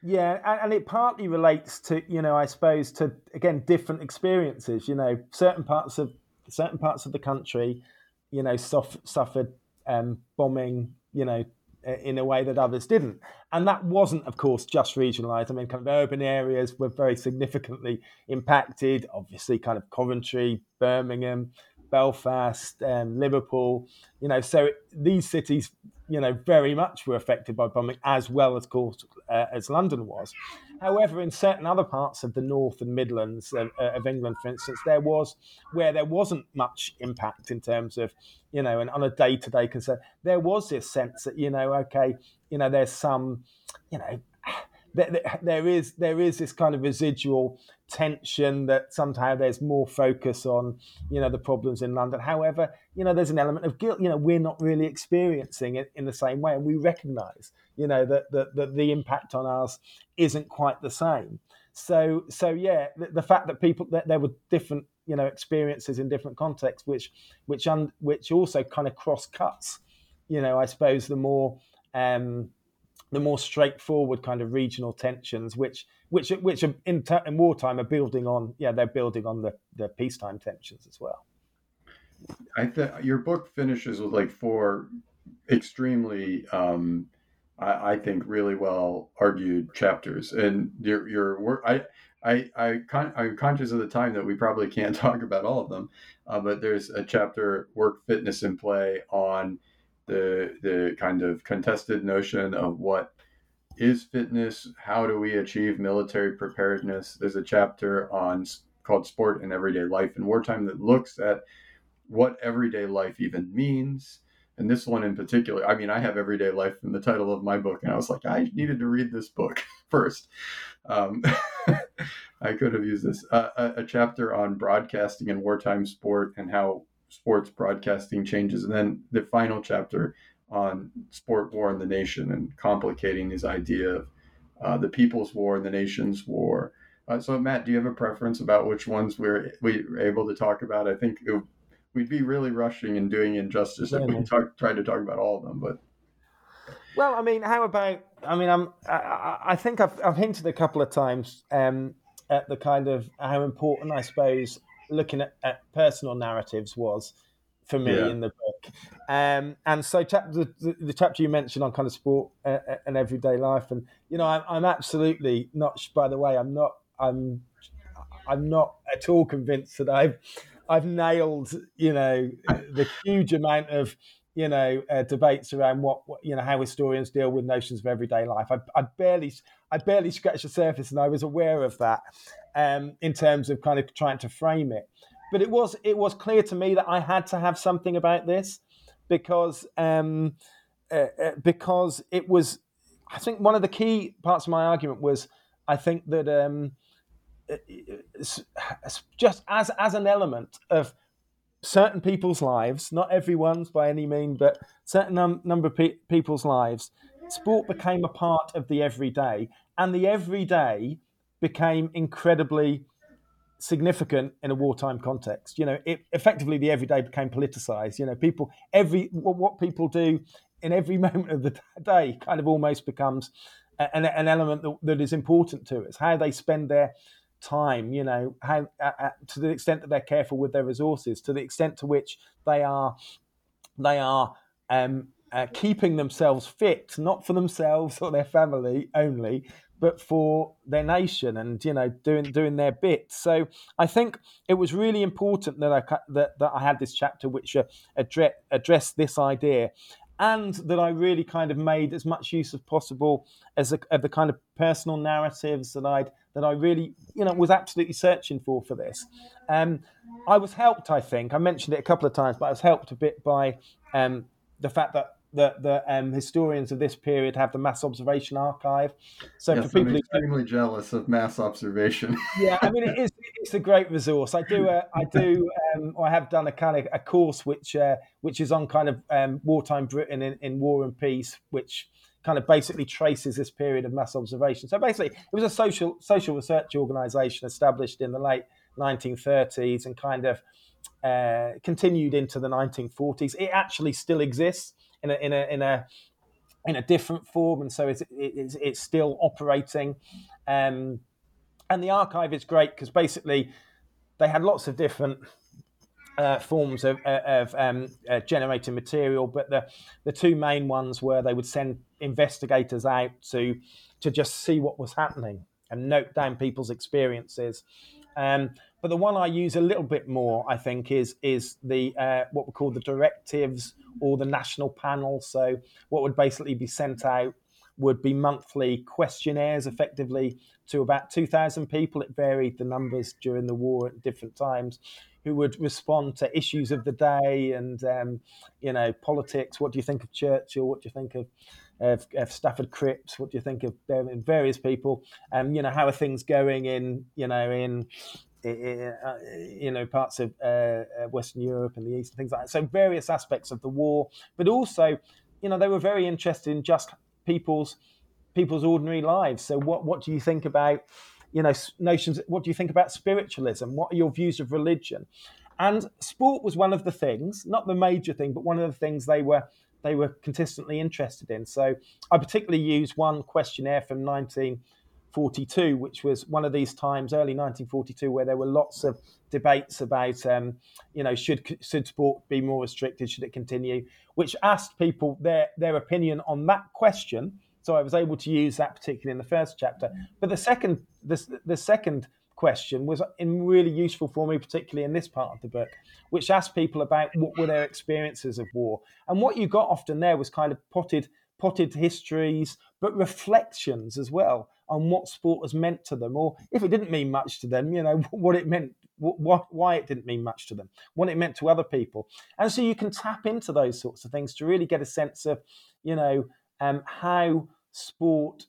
Yeah, and, and, it partly relates to you know I suppose to again different experiences. You know, certain parts of certain parts of the country, you know, suffered um, bombing. You know, in a way that others didn't. And that wasn't, of course, just regionalised. I mean, kind of urban areas were very significantly impacted. Obviously, kind of Coventry, Birmingham, Belfast, um, Liverpool. You know, so these cities, you know, very much were affected by bombing, as well as, of course, uh, as London was. However, in certain other parts of the North and Midlands of, uh, of, England, for instance, there was where there wasn't much impact in terms of, you know, and on a day-to-day concern, there was this sense that, you know, okay, you know, there's some, you know, there, is there is this kind of residual tension that somehow there's more focus on you know the problems in London. However, you know there's an element of guilt. You know we're not really experiencing it in the same way, and we recognise you know that that, that the impact on us isn't quite the same. So so yeah, the, the fact that people that there were different you know experiences in different contexts, which which un, which also kind of cross cuts. You know, I suppose the more um, the more straightforward kind of regional tensions, which which which are in, in wartime are building on. Yeah, they're building on the the peacetime tensions as well. I think your book finishes with like four extremely, um, I, I, think, really well argued chapters, and your your work. I I, I con- I'm conscious of the time that we probably can't talk about all of them, uh, but there's a chapter, work, fitness, and play, on the the kind of contested notion of what is fitness, how do we achieve military preparedness. There's a chapter on called Sport and Everyday Life in Wartime that looks at what everyday life even means. And this one in particular, I mean, I have everyday life in the title of my book, and I was like, I needed to read this book first. Um, I could have used this. Uh, a, a chapter on broadcasting and wartime sport and how sports broadcasting changes. And then the final chapter on sport war in the nation and complicating his idea of uh, the people's war and the nation's war. Uh, so, Matt, do you have a preference about which ones we're we were able to talk about? I think it, we'd be really rushing and doing injustice if we talk, tried to talk about all of them. But well, I mean, how about? I mean, I'm. I, I think I've, I've hinted a couple of times um, at the kind of how important I suppose looking at, at personal narratives was for me yeah. in the book. Um, and so chap- the, the, the, chapter you mentioned on kind of sport uh, uh and everyday life, and you know, I'm, I'm, absolutely not. By the way, I'm not. I'm. I'm not at all convinced that I've. I've nailed, you know, the huge amount of you know, uh, debates around what, what, you know how historians deal with notions of everyday life. I, I, barely I barely scratched the surface, and I was aware of that um, in terms of kind of trying to frame it. But it was it was clear to me that I had to have something about this because um, uh, uh, because it was. I think one of the key parts of my argument was I think that um, just as as an element of certain people's lives, not everyone's by any mean, but certain num- number of pe- people's lives, sport became a part of the everyday, and the everyday became incredibly significant in a wartime context. You know, it, effectively the everyday became politicized. You know, people every what people do in every moment of the day kind of almost becomes an, an element that, that is important to us. How they spend their time, you know, how uh, to the extent that they're careful with their resources, to the extent to which they are they are um, uh, keeping themselves fit, not for themselves or their family only, but for their nation and you know doing doing their bit. So I think it was really important that I that, that I had this chapter which uh, address, addressed this idea and that I really kind of made as much use as possible as a, of the kind of personal narratives that I'd that I really you know was absolutely searching for for this. Um, I was helped, I think, I mentioned it a couple of times, but I was helped a bit by um, the fact that the, the um, historians of this period have the mass observation archive. So yes, for people I'm extremely who, jealous of mass observation. yeah, I mean it is it's a great resource. I do a, I do um, I have done a kind of a course which uh, which is on kind of um, wartime Britain in, in War and Peace, which kind of basically traces this period of mass observation. So basically, it was a social social research organisation established in the late 1930s and kind of uh, continued into the 1940s. It actually still exists in a in a in a in a different form, and so it's it's, it's still operating. Um, and the archive is great because basically they had lots of different uh, forms of, uh, of um, uh, generating material, but the the two main ones were they would send investigators out to to just see what was happening and note down people's experiences. Um, but the one I use a little bit more, I think, is is the uh, what we call the directives or the national panel. So what would basically be sent out would be monthly questionnaires, effectively to about two thousand people. It varied the numbers during the war at different times, who would respond to issues of the day and um, you know politics. What do you think of Churchill? What do you think of of, of Stafford Cripps? What do you think of various people? Um, you know, how are things going in you know in uh, you know parts of uh, uh, Western Europe and the East and things like that. So various aspects of the war, but also, you know, they were very interested in just people's people's ordinary lives. So what what do you think about you know notions? What do you think about spiritualism? What are your views of religion? And sport was one of the things, not the major thing, but one of the things they were they were consistently interested in. So I particularly used one questionnaire from 1942, which was one of these times, early 1942, where there were lots of debates about, um, you know, should should sport be more restricted, should it continue, which asked people their their opinion on that question. So I was able to use that particularly in the first chapter. But the second the, the second question was in really useful for me, particularly in this part of the book, which asked people about what were their experiences of war. And what you got often there was kind of potted potted histories, but reflections as well on what sport has meant to them, or if it didn't mean much to them, you know, what it meant, what, why it didn't mean much to them, what it meant to other people. And so you can tap into those sorts of things to really get a sense of, you know, um, how sport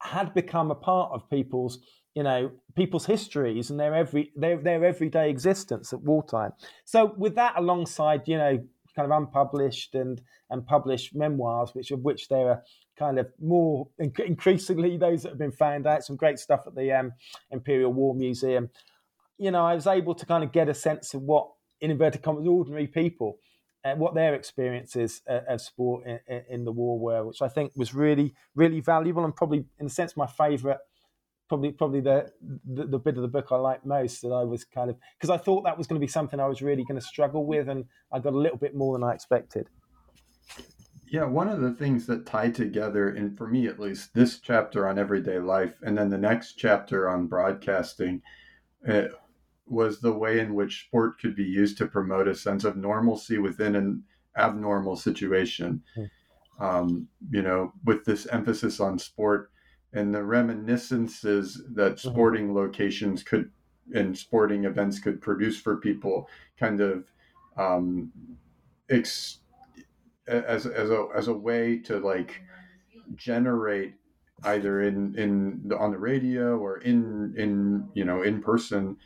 had become a part of people's you know people's histories and their every their, their everyday existence at wartime so with that alongside you know kind of unpublished and and published memoirs, which of which there are kind of more increasingly those that have been found out. Some great stuff at the um, Imperial War Museum. You know, I was able to kind of get a sense of what, in inverted commas, ordinary people, uh, what their experiences uh, of sport in, in, the war were, which I think was really, really valuable and probably, in a sense, my favourite. Probably, probably the, the, the bit of the book I liked most that I was kind of because I thought that was going to be something I was really going to struggle with, and I got a little bit more than I expected. Yeah, one of the things that tied together, and for me at least, this chapter on everyday life, and then the next chapter on broadcasting, uh, was the way in which sport could be used to promote a sense of normalcy within an abnormal situation. Hmm. Um, you know, with this emphasis on sport and the reminiscences that mm-hmm. sporting mm-hmm. locations could and sporting events could produce for people, kind of um, ex- as as a as a way to like generate either in in the, on the radio or in in you know in person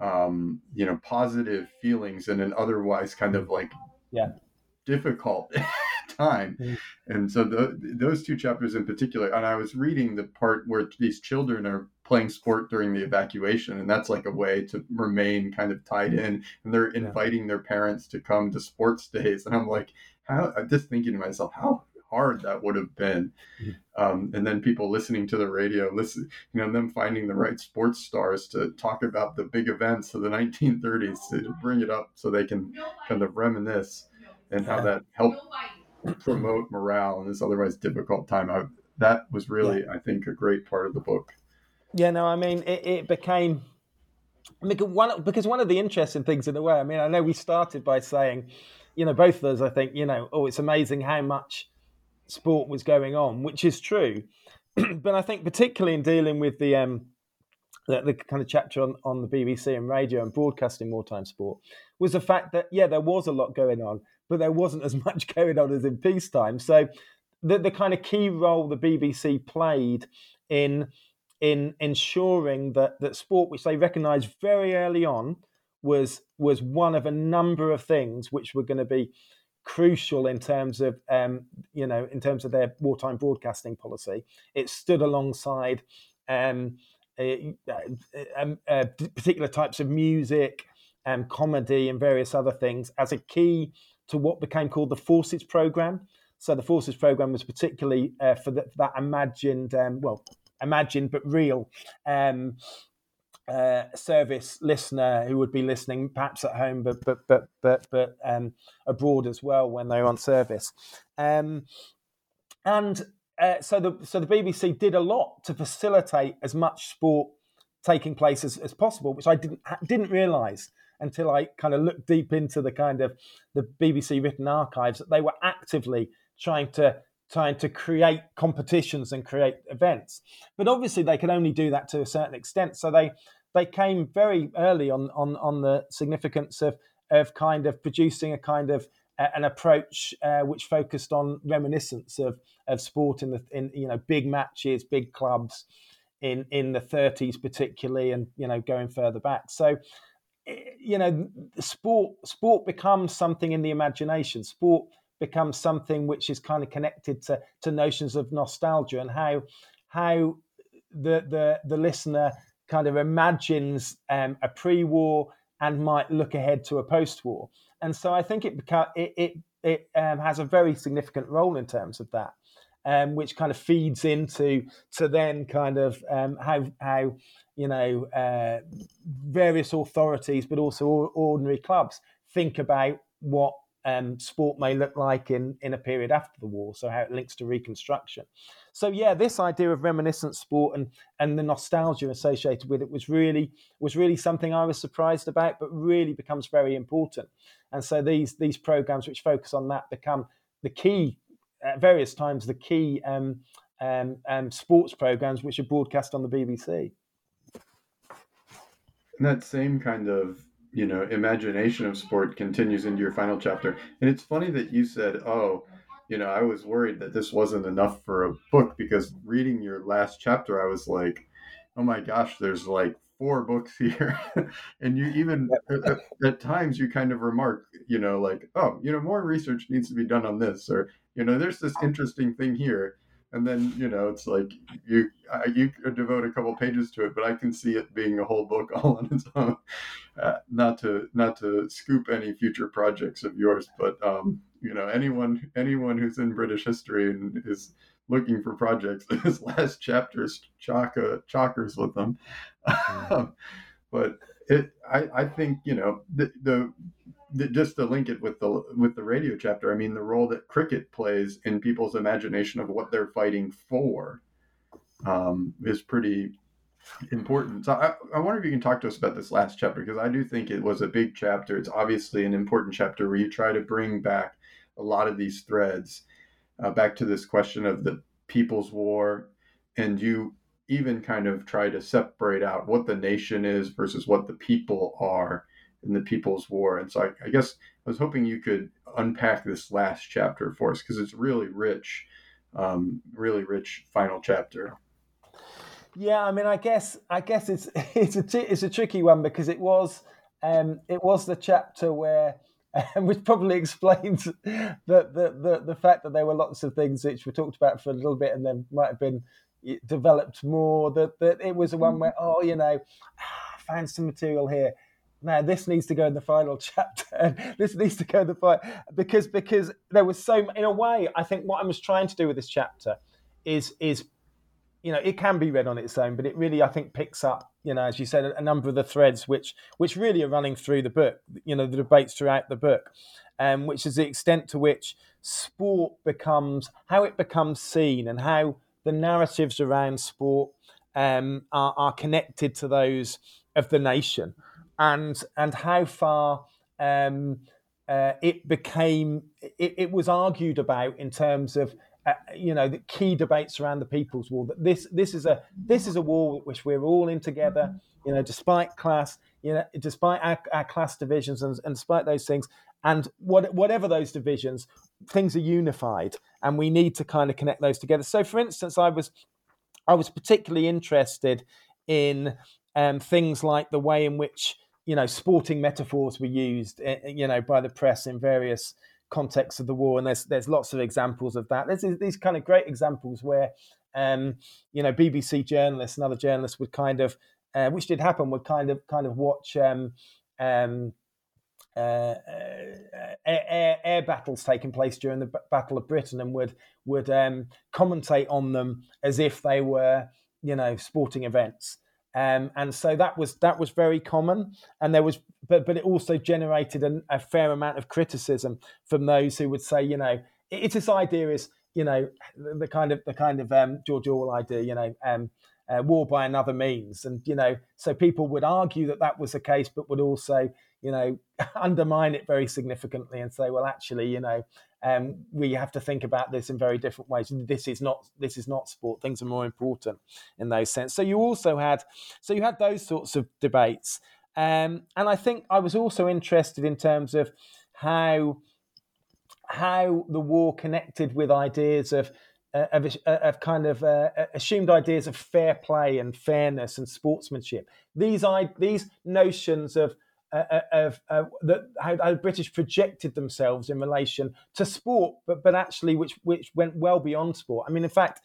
um you know positive feelings in an otherwise kind of like yeah difficult time mm. and so the, those two chapters in particular and i was reading the part where these children are playing sport during the evacuation and that's like a way to remain kind of tied in and they're inviting yeah. their parents to come to sports days and i'm like how I'm just thinking to myself, how hard that would have been. Mm-hmm. Um, and then people listening to the radio, listen, you know, them finding the right sports stars to talk about the big events of the 1930s to bring it up so they can kind of reminisce and how that helped promote morale in this otherwise difficult time. I, that was really, yeah. I think, a great part of the book. Yeah, no, I mean, it, it became because one because one of the interesting things in a way. I mean, I know we started by saying you know, both of us, I think, you know, oh, it's amazing how much sport was going on, which is true. but I think particularly in dealing with the um, the, the, kind of chapter on, on the BBC and radio and broadcasting wartime sport was the fact that yeah, there was a lot going on, but there wasn't as much going on as in peacetime. So the the kind of key role the BBC played in in ensuring that that sport, which they recognised very early on, was was one of a number of things which were going to be crucial in terms of um, you know in terms of their wartime broadcasting policy. It stood alongside um, uh, uh, particular types of music and um, comedy and various other things as a key to what became called the Forces program. So the Forces program was particularly uh, for, the, for, that imagined, um, well, imagined but real um, uh, service listener who would be listening perhaps at home but but but but but um, abroad as well when they're on service um, and uh, so the so the BBC did a lot to facilitate as much sport taking place as, as possible which I didn't didn't realize until I kind of looked deep into the kind of the BBC written archives that they were actively trying to trying to create competitions and create events. But obviously, they could only do that to a certain extent. So they they came very early on on on the significance of of kind of producing a kind of an approach uh, which focused on reminiscence of of sport in the in you know big matches, big clubs in in the 30s particularly, and you know going further back. So you know sport sport becomes something in the imagination. Sport becomes something which is kind of connected to to notions of nostalgia and how how the the the listener kind of imagines um, a pre-war and might look ahead to a post-war. And so I think it it it, it um, has a very significant role in terms of that, um, which kind of feeds into to then kind of um, how how you know uh, various authorities, but also ordinary clubs think about what um, sport may look like in, in a period after the war, so how it links to Reconstruction. So yeah, this idea of reminiscent sport and and the nostalgia associated with it was really was really something I was surprised about, but really becomes very important. And so these these programs which focus on that become the key at various times the key um, um, um, sports programs which are broadcast on the BBC. And that same kind of you know imagination of sport continues into your final chapter. And it's funny that you said oh you know i was worried that this wasn't enough for a book because reading your last chapter i was like oh my gosh there's like four books here, and you even at, at times you kind of remark, you know, like, oh, you know, more research needs to be done on this, or you know, there's this interesting thing here and then you know it's like you you devote a couple pages to it but i can see it being a whole book all on its own uh, not to not to scoop any future projects of yours but um, you know anyone anyone who's in british history and is looking for projects this last chapter's chock uh, chockers with them mm. but it I, I think you know the, the just to link it with the with the radio chapter, I mean the role that cricket plays in people's imagination of what they're fighting for um, is pretty important. So I, I wonder if you can talk to us about this last chapter because I do think it was a big chapter. It's obviously an important chapter where you try to bring back a lot of these threads uh, back to this question of the People's War, and you even kind of try to separate out what the nation is versus what the people are in the People's War. And so I, I guess I was hoping you could unpack this last chapter for us because it's really rich, um, really rich final chapter. Yeah, I mean, I guess I guess it's it's a t- it's a tricky one because it was um, it was the chapter where, um, which probably explains the, the, the the fact that there were lots of things which were talked about for a little bit and then might have been developed more. That that it was the one where oh you know, I found some material here now this needs to go in the final chapter. This needs to go in the final because because there was so in a way i think what i was trying to do with this chapter is is you know it can be read on its own but it really i think picks up you know as you said a number of the threads which which really are running through the book you know the debates throughout the book um, which is the extent to which sport becomes how it becomes seen and how the narratives around sport um, are, are connected to those of the nation and and how far um, uh, it became it, it, was argued about in terms of uh, you know the key debates around the people's war that this this is a this is a war which we're all in together you know despite class you know despite our, our class divisions and, and despite those things. And what, whatever those divisions things are unified and we need to kind of connect those together. So for instance i was i was particularly interested in um, things like the way in which you know, sporting metaphors were used, eh, eh, you know, by the press in various contexts of the war, and there's there's lots of examples of that. There's these kind of great examples where, um, you know, BBC journalists and other journalists would kind of, uh, which did happen, would kind of kind of watch. Um, um, uh, uh, air, air, battles taking place during the Battle of Britain and would would um, commentate on them as if they were you know sporting events. Um, and so that was that was very common, and there was, but but it also generated an, a fair amount of criticism from those who would say, you know, it's this idea is, you know, the, the kind of the kind of um, George Orwell idea, you know, um, uh, war by another means, and you know, so people would argue that that was the case, but would also, you know, undermine it very significantly and say, well, actually, you know, um, we have to think about this in very different ways. This is not this is not sport. Things are more important in those sense. So you also had so you had those sorts of debates, um, and I think I was also interested in terms of how how the war connected with ideas of uh, of, uh, of, kind of uh, assumed ideas of fair play and fairness and sportsmanship. These I, these notions of uh, uh, of uh, that how, how, the British projected themselves in relation to sport, but but actually which which went well beyond sport. I mean, in fact,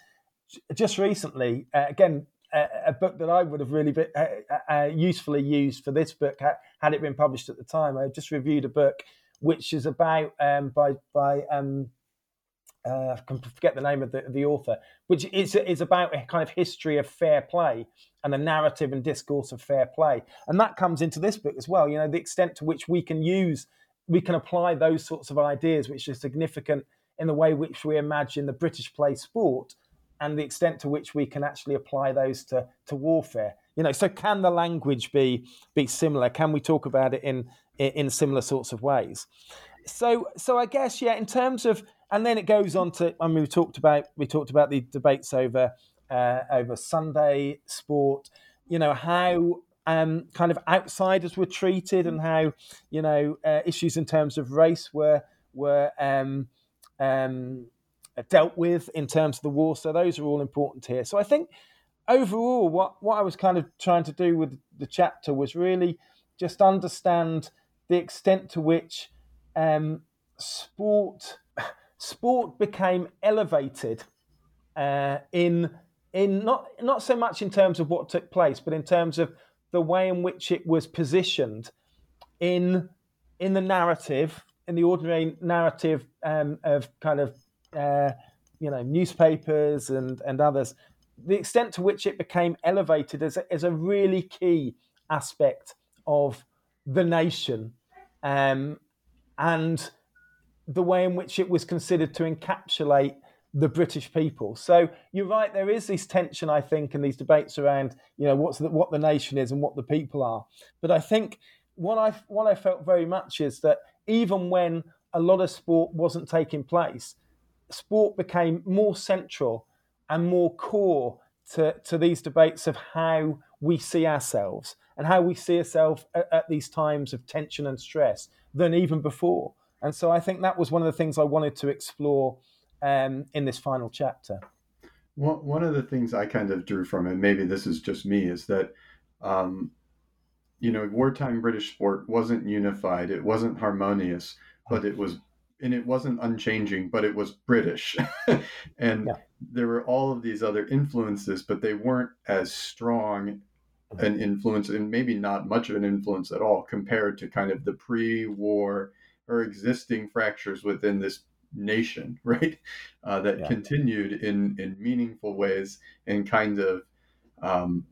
just recently, uh, again, a book that I would have really been, uh, usefully used for this book had, had, it been published at the time. I just reviewed a book which is about um, by by um, uh, I can forget the name of the, the author, which is, is about a kind of history of fair play and the narrative and discourse of fair play. And that comes into this book as well. You know, the extent to which we can use, we can apply those sorts of ideas, which are significant in the way which we imagine the British play sport, and the extent to which we can actually apply those to, to warfare. You know, so can the language be be similar? Can we talk about it in in similar sorts of ways? So, so I guess yeah, in terms of and then it goes on to. I mean, we talked about we talked about the debates over uh, over Sunday sport. You know how um, kind of outsiders were treated and how you know uh, issues in terms of race were were um, um, dealt with in terms of the war. So those are all important here. So I think overall, what, what I was kind of trying to do with the chapter was really just understand the extent to which um, sport sport became elevated uh, in in not not so much in terms of what took place, but in terms of the way in which it was positioned in in the narrative, in the ordinary narrative um, of kind of uh, you know newspapers and and others, the extent to which it became elevated as a, as a really key aspect of the nation, um, and the way in which it was considered to encapsulate the British people. So you're right. There is this tension, I think, and these debates around, you know, what's the, what the nation is and what the people are. But I think what I what I felt very much is that even when a lot of sport wasn't taking place, sport became more central and more core to, to these debates of how we see ourselves and how we see ourselves at, at these times of tension and stress than even before. And so I think that was one of the things I wanted to explore um, in this final chapter. Well, one of the things I kind of drew from it, maybe this is just me, is that, um, you know, wartime British sport wasn't unified, it wasn't harmonious, but it was, and it wasn't unchanging, but it was British. and yeah. there were all of these other influences, but they weren't as strong an influence, and maybe not much of an influence at all compared to kind of the pre war or existing fractures within this nation, right? Uh, that yeah. continued in in meaningful ways and kind of, um,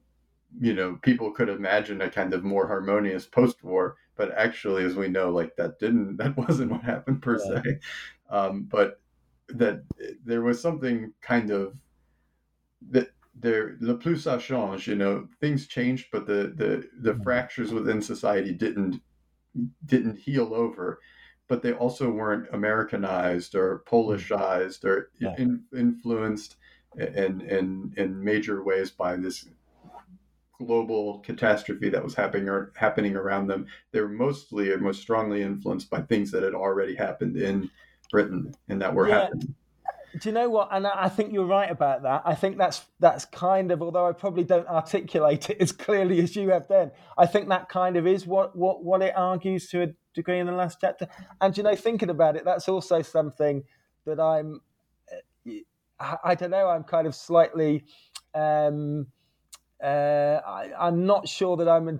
you know, people could imagine a kind of more harmonious post-war, but actually, as we know, like that didn't that wasn't what happened per yeah. se. Um, but that there was something kind of that there le plus ça change you know things changed but the the the mm-hmm. fractures within society didn't didn't heal over but they also weren't Americanized or mm. Polishized or yeah. in, influenced in, in in major ways by this global catastrophe that was happening or happening around them. They were mostly or most strongly influenced by things that had already happened in Britain and that were yeah. happening. Do you know what? And I think you're right about that. I think that's that's kind of, although I probably don't articulate it as clearly as you have then. I think that kind of is what what what it argues to a degree in the last chapter. And you know, thinking about it, that's also something that I'm. I, I don't know. I'm kind of slightly. Um, uh, I, am not sure that I'm. In,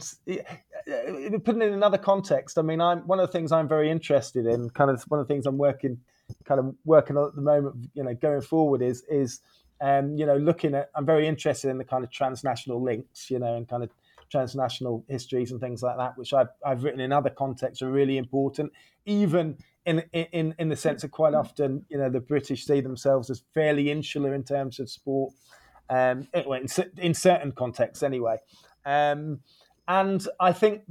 putting it in another context, I mean, I'm one of the things I'm very interested in. Kind of one of the things I'm working, kind of working on at the moment. You know, going forward is is um, you know looking at. I'm very interested in the kind of transnational links. You know, and kind of transnational histories and things like that, which I've, I've written in other contexts, are really important. Even in, in in the sense that quite often, you know, the British see themselves as fairly insular in terms of sport, um, in, in certain contexts anyway. Um, and I think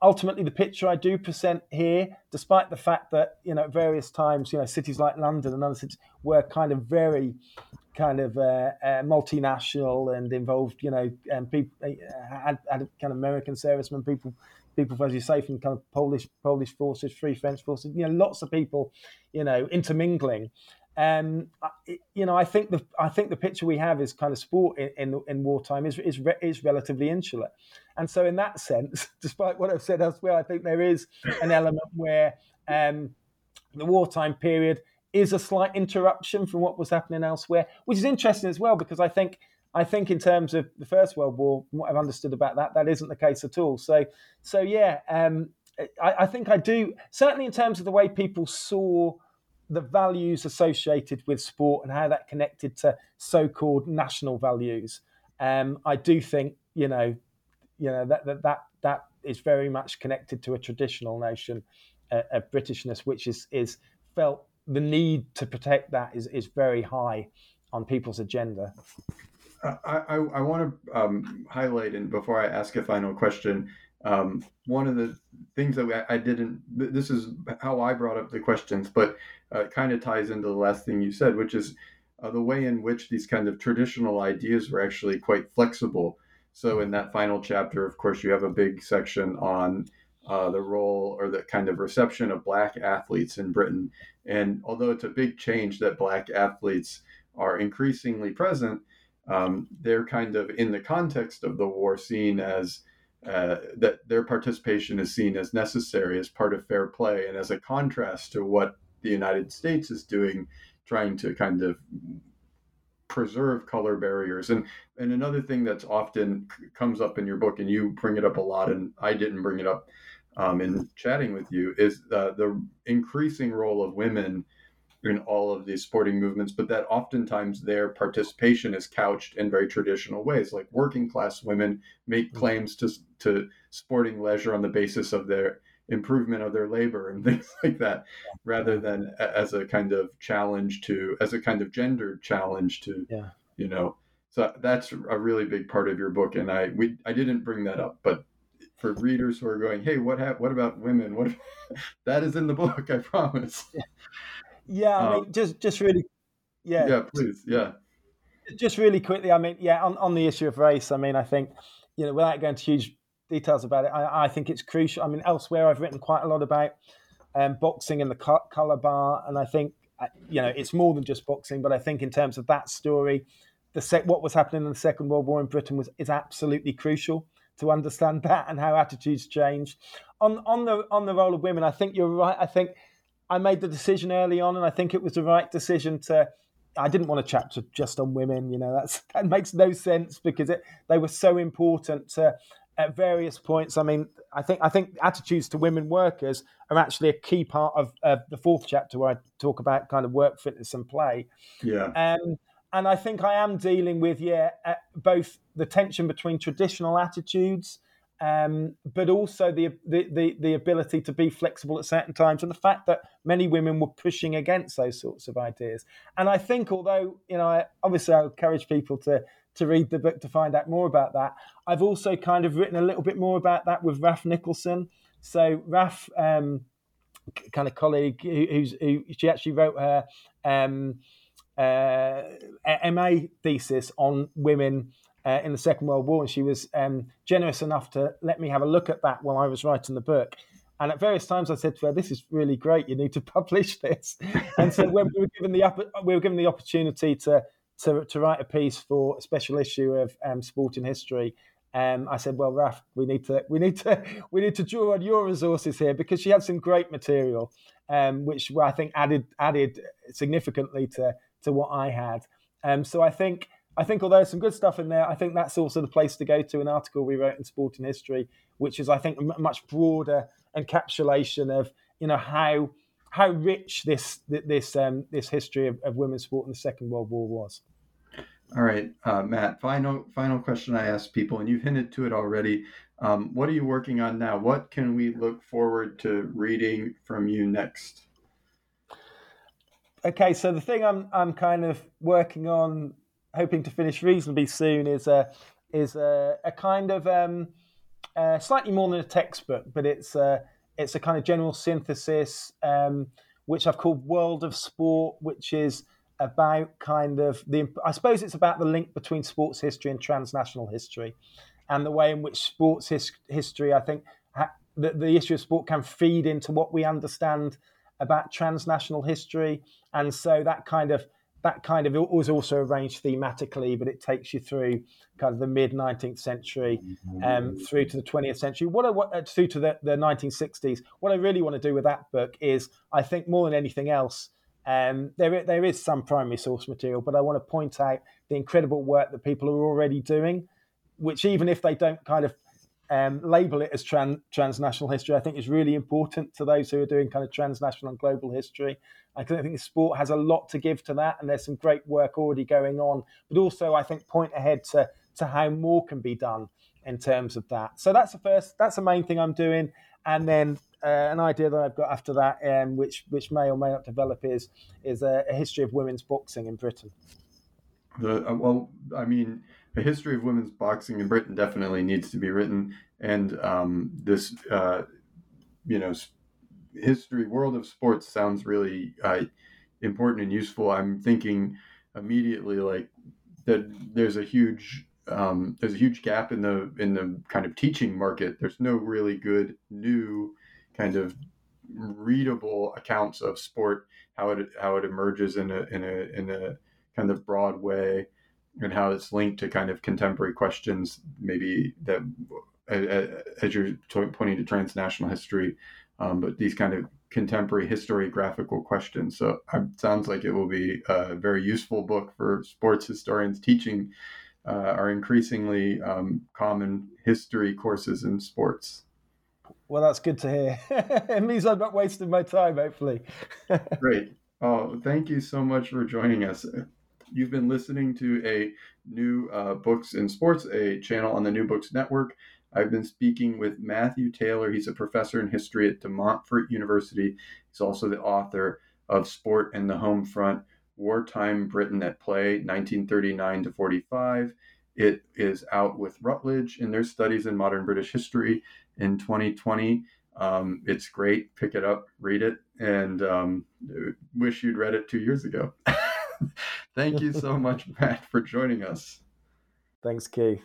ultimately the picture I do present here, despite the fact that you know at various times you know cities like London and other cities were kind of very kind of uh, uh, multinational and involved, you know, and people uh, had, had kind of American servicemen, people, people as you say from kind of Polish Polish forces, Free French forces, you know, lots of people, you know, intermingling. Um, you know, I think the I think the picture we have is kind of sport in in, in wartime is is re, is relatively insular, and so in that sense, despite what I've said elsewhere, I think there is an element where um, the wartime period is a slight interruption from what was happening elsewhere, which is interesting as well because I think I think in terms of the First World War, what I've understood about that, that isn't the case at all. So so yeah, um, I, I think I do certainly in terms of the way people saw the values associated with sport and how that connected to so-called national values. Um, I do think you know, you know that that that that is very much connected to a traditional notion uh, of Britishness, which is is felt the need to protect that is, is very high on people's agenda. I, I, I want to um, highlight, and before I ask a final question, um, one of the things that I, I, didn't, this is how I brought up the questions, but uh, it kind of ties into the last thing you said, which is uh, the way in which these kind of traditional ideas were actually quite flexible. So in that final chapter, of course, you have a big section on uh, the role or the kind of reception of black athletes in Britain. And although it's a big change that black athletes are increasingly present, um, they're kind of in the context of the war seen as uh, that their participation is seen as necessary as part of fair play and as a contrast to what the United States is doing, trying to kind of preserve color barriers. And and another thing that's often comes up in your book, and you bring it up a lot, and I didn't bring it up um, in chatting with you, is uh, the increasing role of women in all of these sporting movements, but that oftentimes their participation is couched in very traditional ways. Like working class women make mm-hmm. claims to to sporting leisure on the basis of their improvement of their labor and things like that, rather than as a kind of challenge to as a kind of gendered challenge to yeah. you know. So that's a really big part of your book, and I we I didn't bring that up, but for readers who are going, hey, what ha- what about women? What that is in the book, I promise. Yeah. Yeah, I mean, um, just just really, yeah, yeah, please, yeah. Just really quickly, I mean, yeah, on, on the issue of race, I mean, I think, you know, without going to huge details about it, I, I think it's crucial. I mean, elsewhere, I've written quite a lot about um, boxing and the color bar, and I think, uh, you know, it's more than just boxing, but I think in terms of that story, the sec- what was happening in the Second World War in Britain was is absolutely crucial to understand that and how attitudes change. On on the on the role of women, I think you're right. I think I made the decision early on, and I think it was the right decision to. I didn't want a chapter just on women. You know, that's that makes no sense because it, they were so important to, at various points. I mean, I think I think attitudes to women workers are actually a key part of uh, the fourth chapter where I talk about kind of work fitness and play. Yeah. Um, and I think I am dealing with yeah uh, both the tension between traditional attitudes um, but also the, the, the the ability to be flexible at certain times, and the fact that many women were pushing against those sorts of ideas. And I think, although you know, I, obviously, I encourage people to to read the book to find out more about that. I've also kind of written a little bit more about that with Raf Nicholson. So Raf, um, kind of colleague, who, who's who, she actually wrote her um, uh, MA thesis on women uh, in the Second World War, and she was um, generous enough to let me have a look at that while I was writing the book. And at various times, I said to her, "This is really great. You need to publish this." And so when we were given the we were given the opportunity to to, to write a piece for a special issue of um, Sport in History, um, I said, "Well, Raf, we need to we need to we need to draw on your resources here because she had some great material, um, which I think added added significantly to to what I had." Um, so I think I think although there's some good stuff in there, I think that's also the place to go to. An article we wrote in Sport and History, which is I think a much broader encapsulation of you know how how rich this this um, this history of, of women's sport in the Second World War was. All right, uh, Matt. Final final question I ask people, and you've hinted to it already. Um, what are you working on now? What can we look forward to reading from you next? Okay, so the thing I'm I'm kind of working on hoping to finish reasonably soon is a is a, a kind of um, uh, slightly more than a textbook, but it's a, it's a kind of general synthesis, um, which I've called World of Sport, which is about kind of the I suppose it's about the link between sports history and transnational history, and the way in which sports his, history, I think, ha, the, the issue of sport can feed into what we understand about transnational history, and so that kind of that kind of was also arranged thematically, but it takes you through kind of the mid 19th century um, through to the 20th century. What I what, uh, through to the, the 1960s. What I really want to do with that book is, I think more than anything else, um, there there is some primary source material, but I want to point out the incredible work that people are already doing, which even if they don't kind of um, label it as tran- transnational history, I think is really important to those who are doing kind of transnational and global history. I think sport has a lot to give to that, and there's some great work already going on. But also, I think point ahead to to how more can be done in terms of that. So that's the first. That's the main thing I'm doing, and then uh, an idea that I've got after that, um, which which may or may not develop, is is a, a history of women's boxing in Britain. The uh, well, I mean a history of women's boxing in Britain definitely needs to be written, and um, this, uh, you know, history world of sports sounds really uh, important and useful. I'm thinking immediately like that. There's a huge um, there's a huge gap in the in the kind of teaching market. There's no really good new kind of readable accounts of sport, how it how it emerges in a in a in a kind of broad way and how it's linked to kind of contemporary questions, maybe that as you're pointing to transnational history, um, but these kind of contemporary historiographical questions. So it sounds like it will be a very useful book for sports historians teaching uh, our increasingly um, common history courses in sports. Well, that's good to hear. it means I'm not wasting my time, hopefully. Great. Oh, thank you so much for joining us. You've been listening to a new uh, Books in Sports, a channel on the New Books Network. I've been speaking with Matthew Taylor. He's a professor in history at De Montfort University. He's also the author of Sport and the Home Front Wartime Britain at Play, 1939 to 45. It is out with Routledge in their studies in modern British history in 2020. Um, it's great. Pick it up, read it, and um, wish you'd read it two years ago. Thank you so much, Matt, for joining us. Thanks, Keith.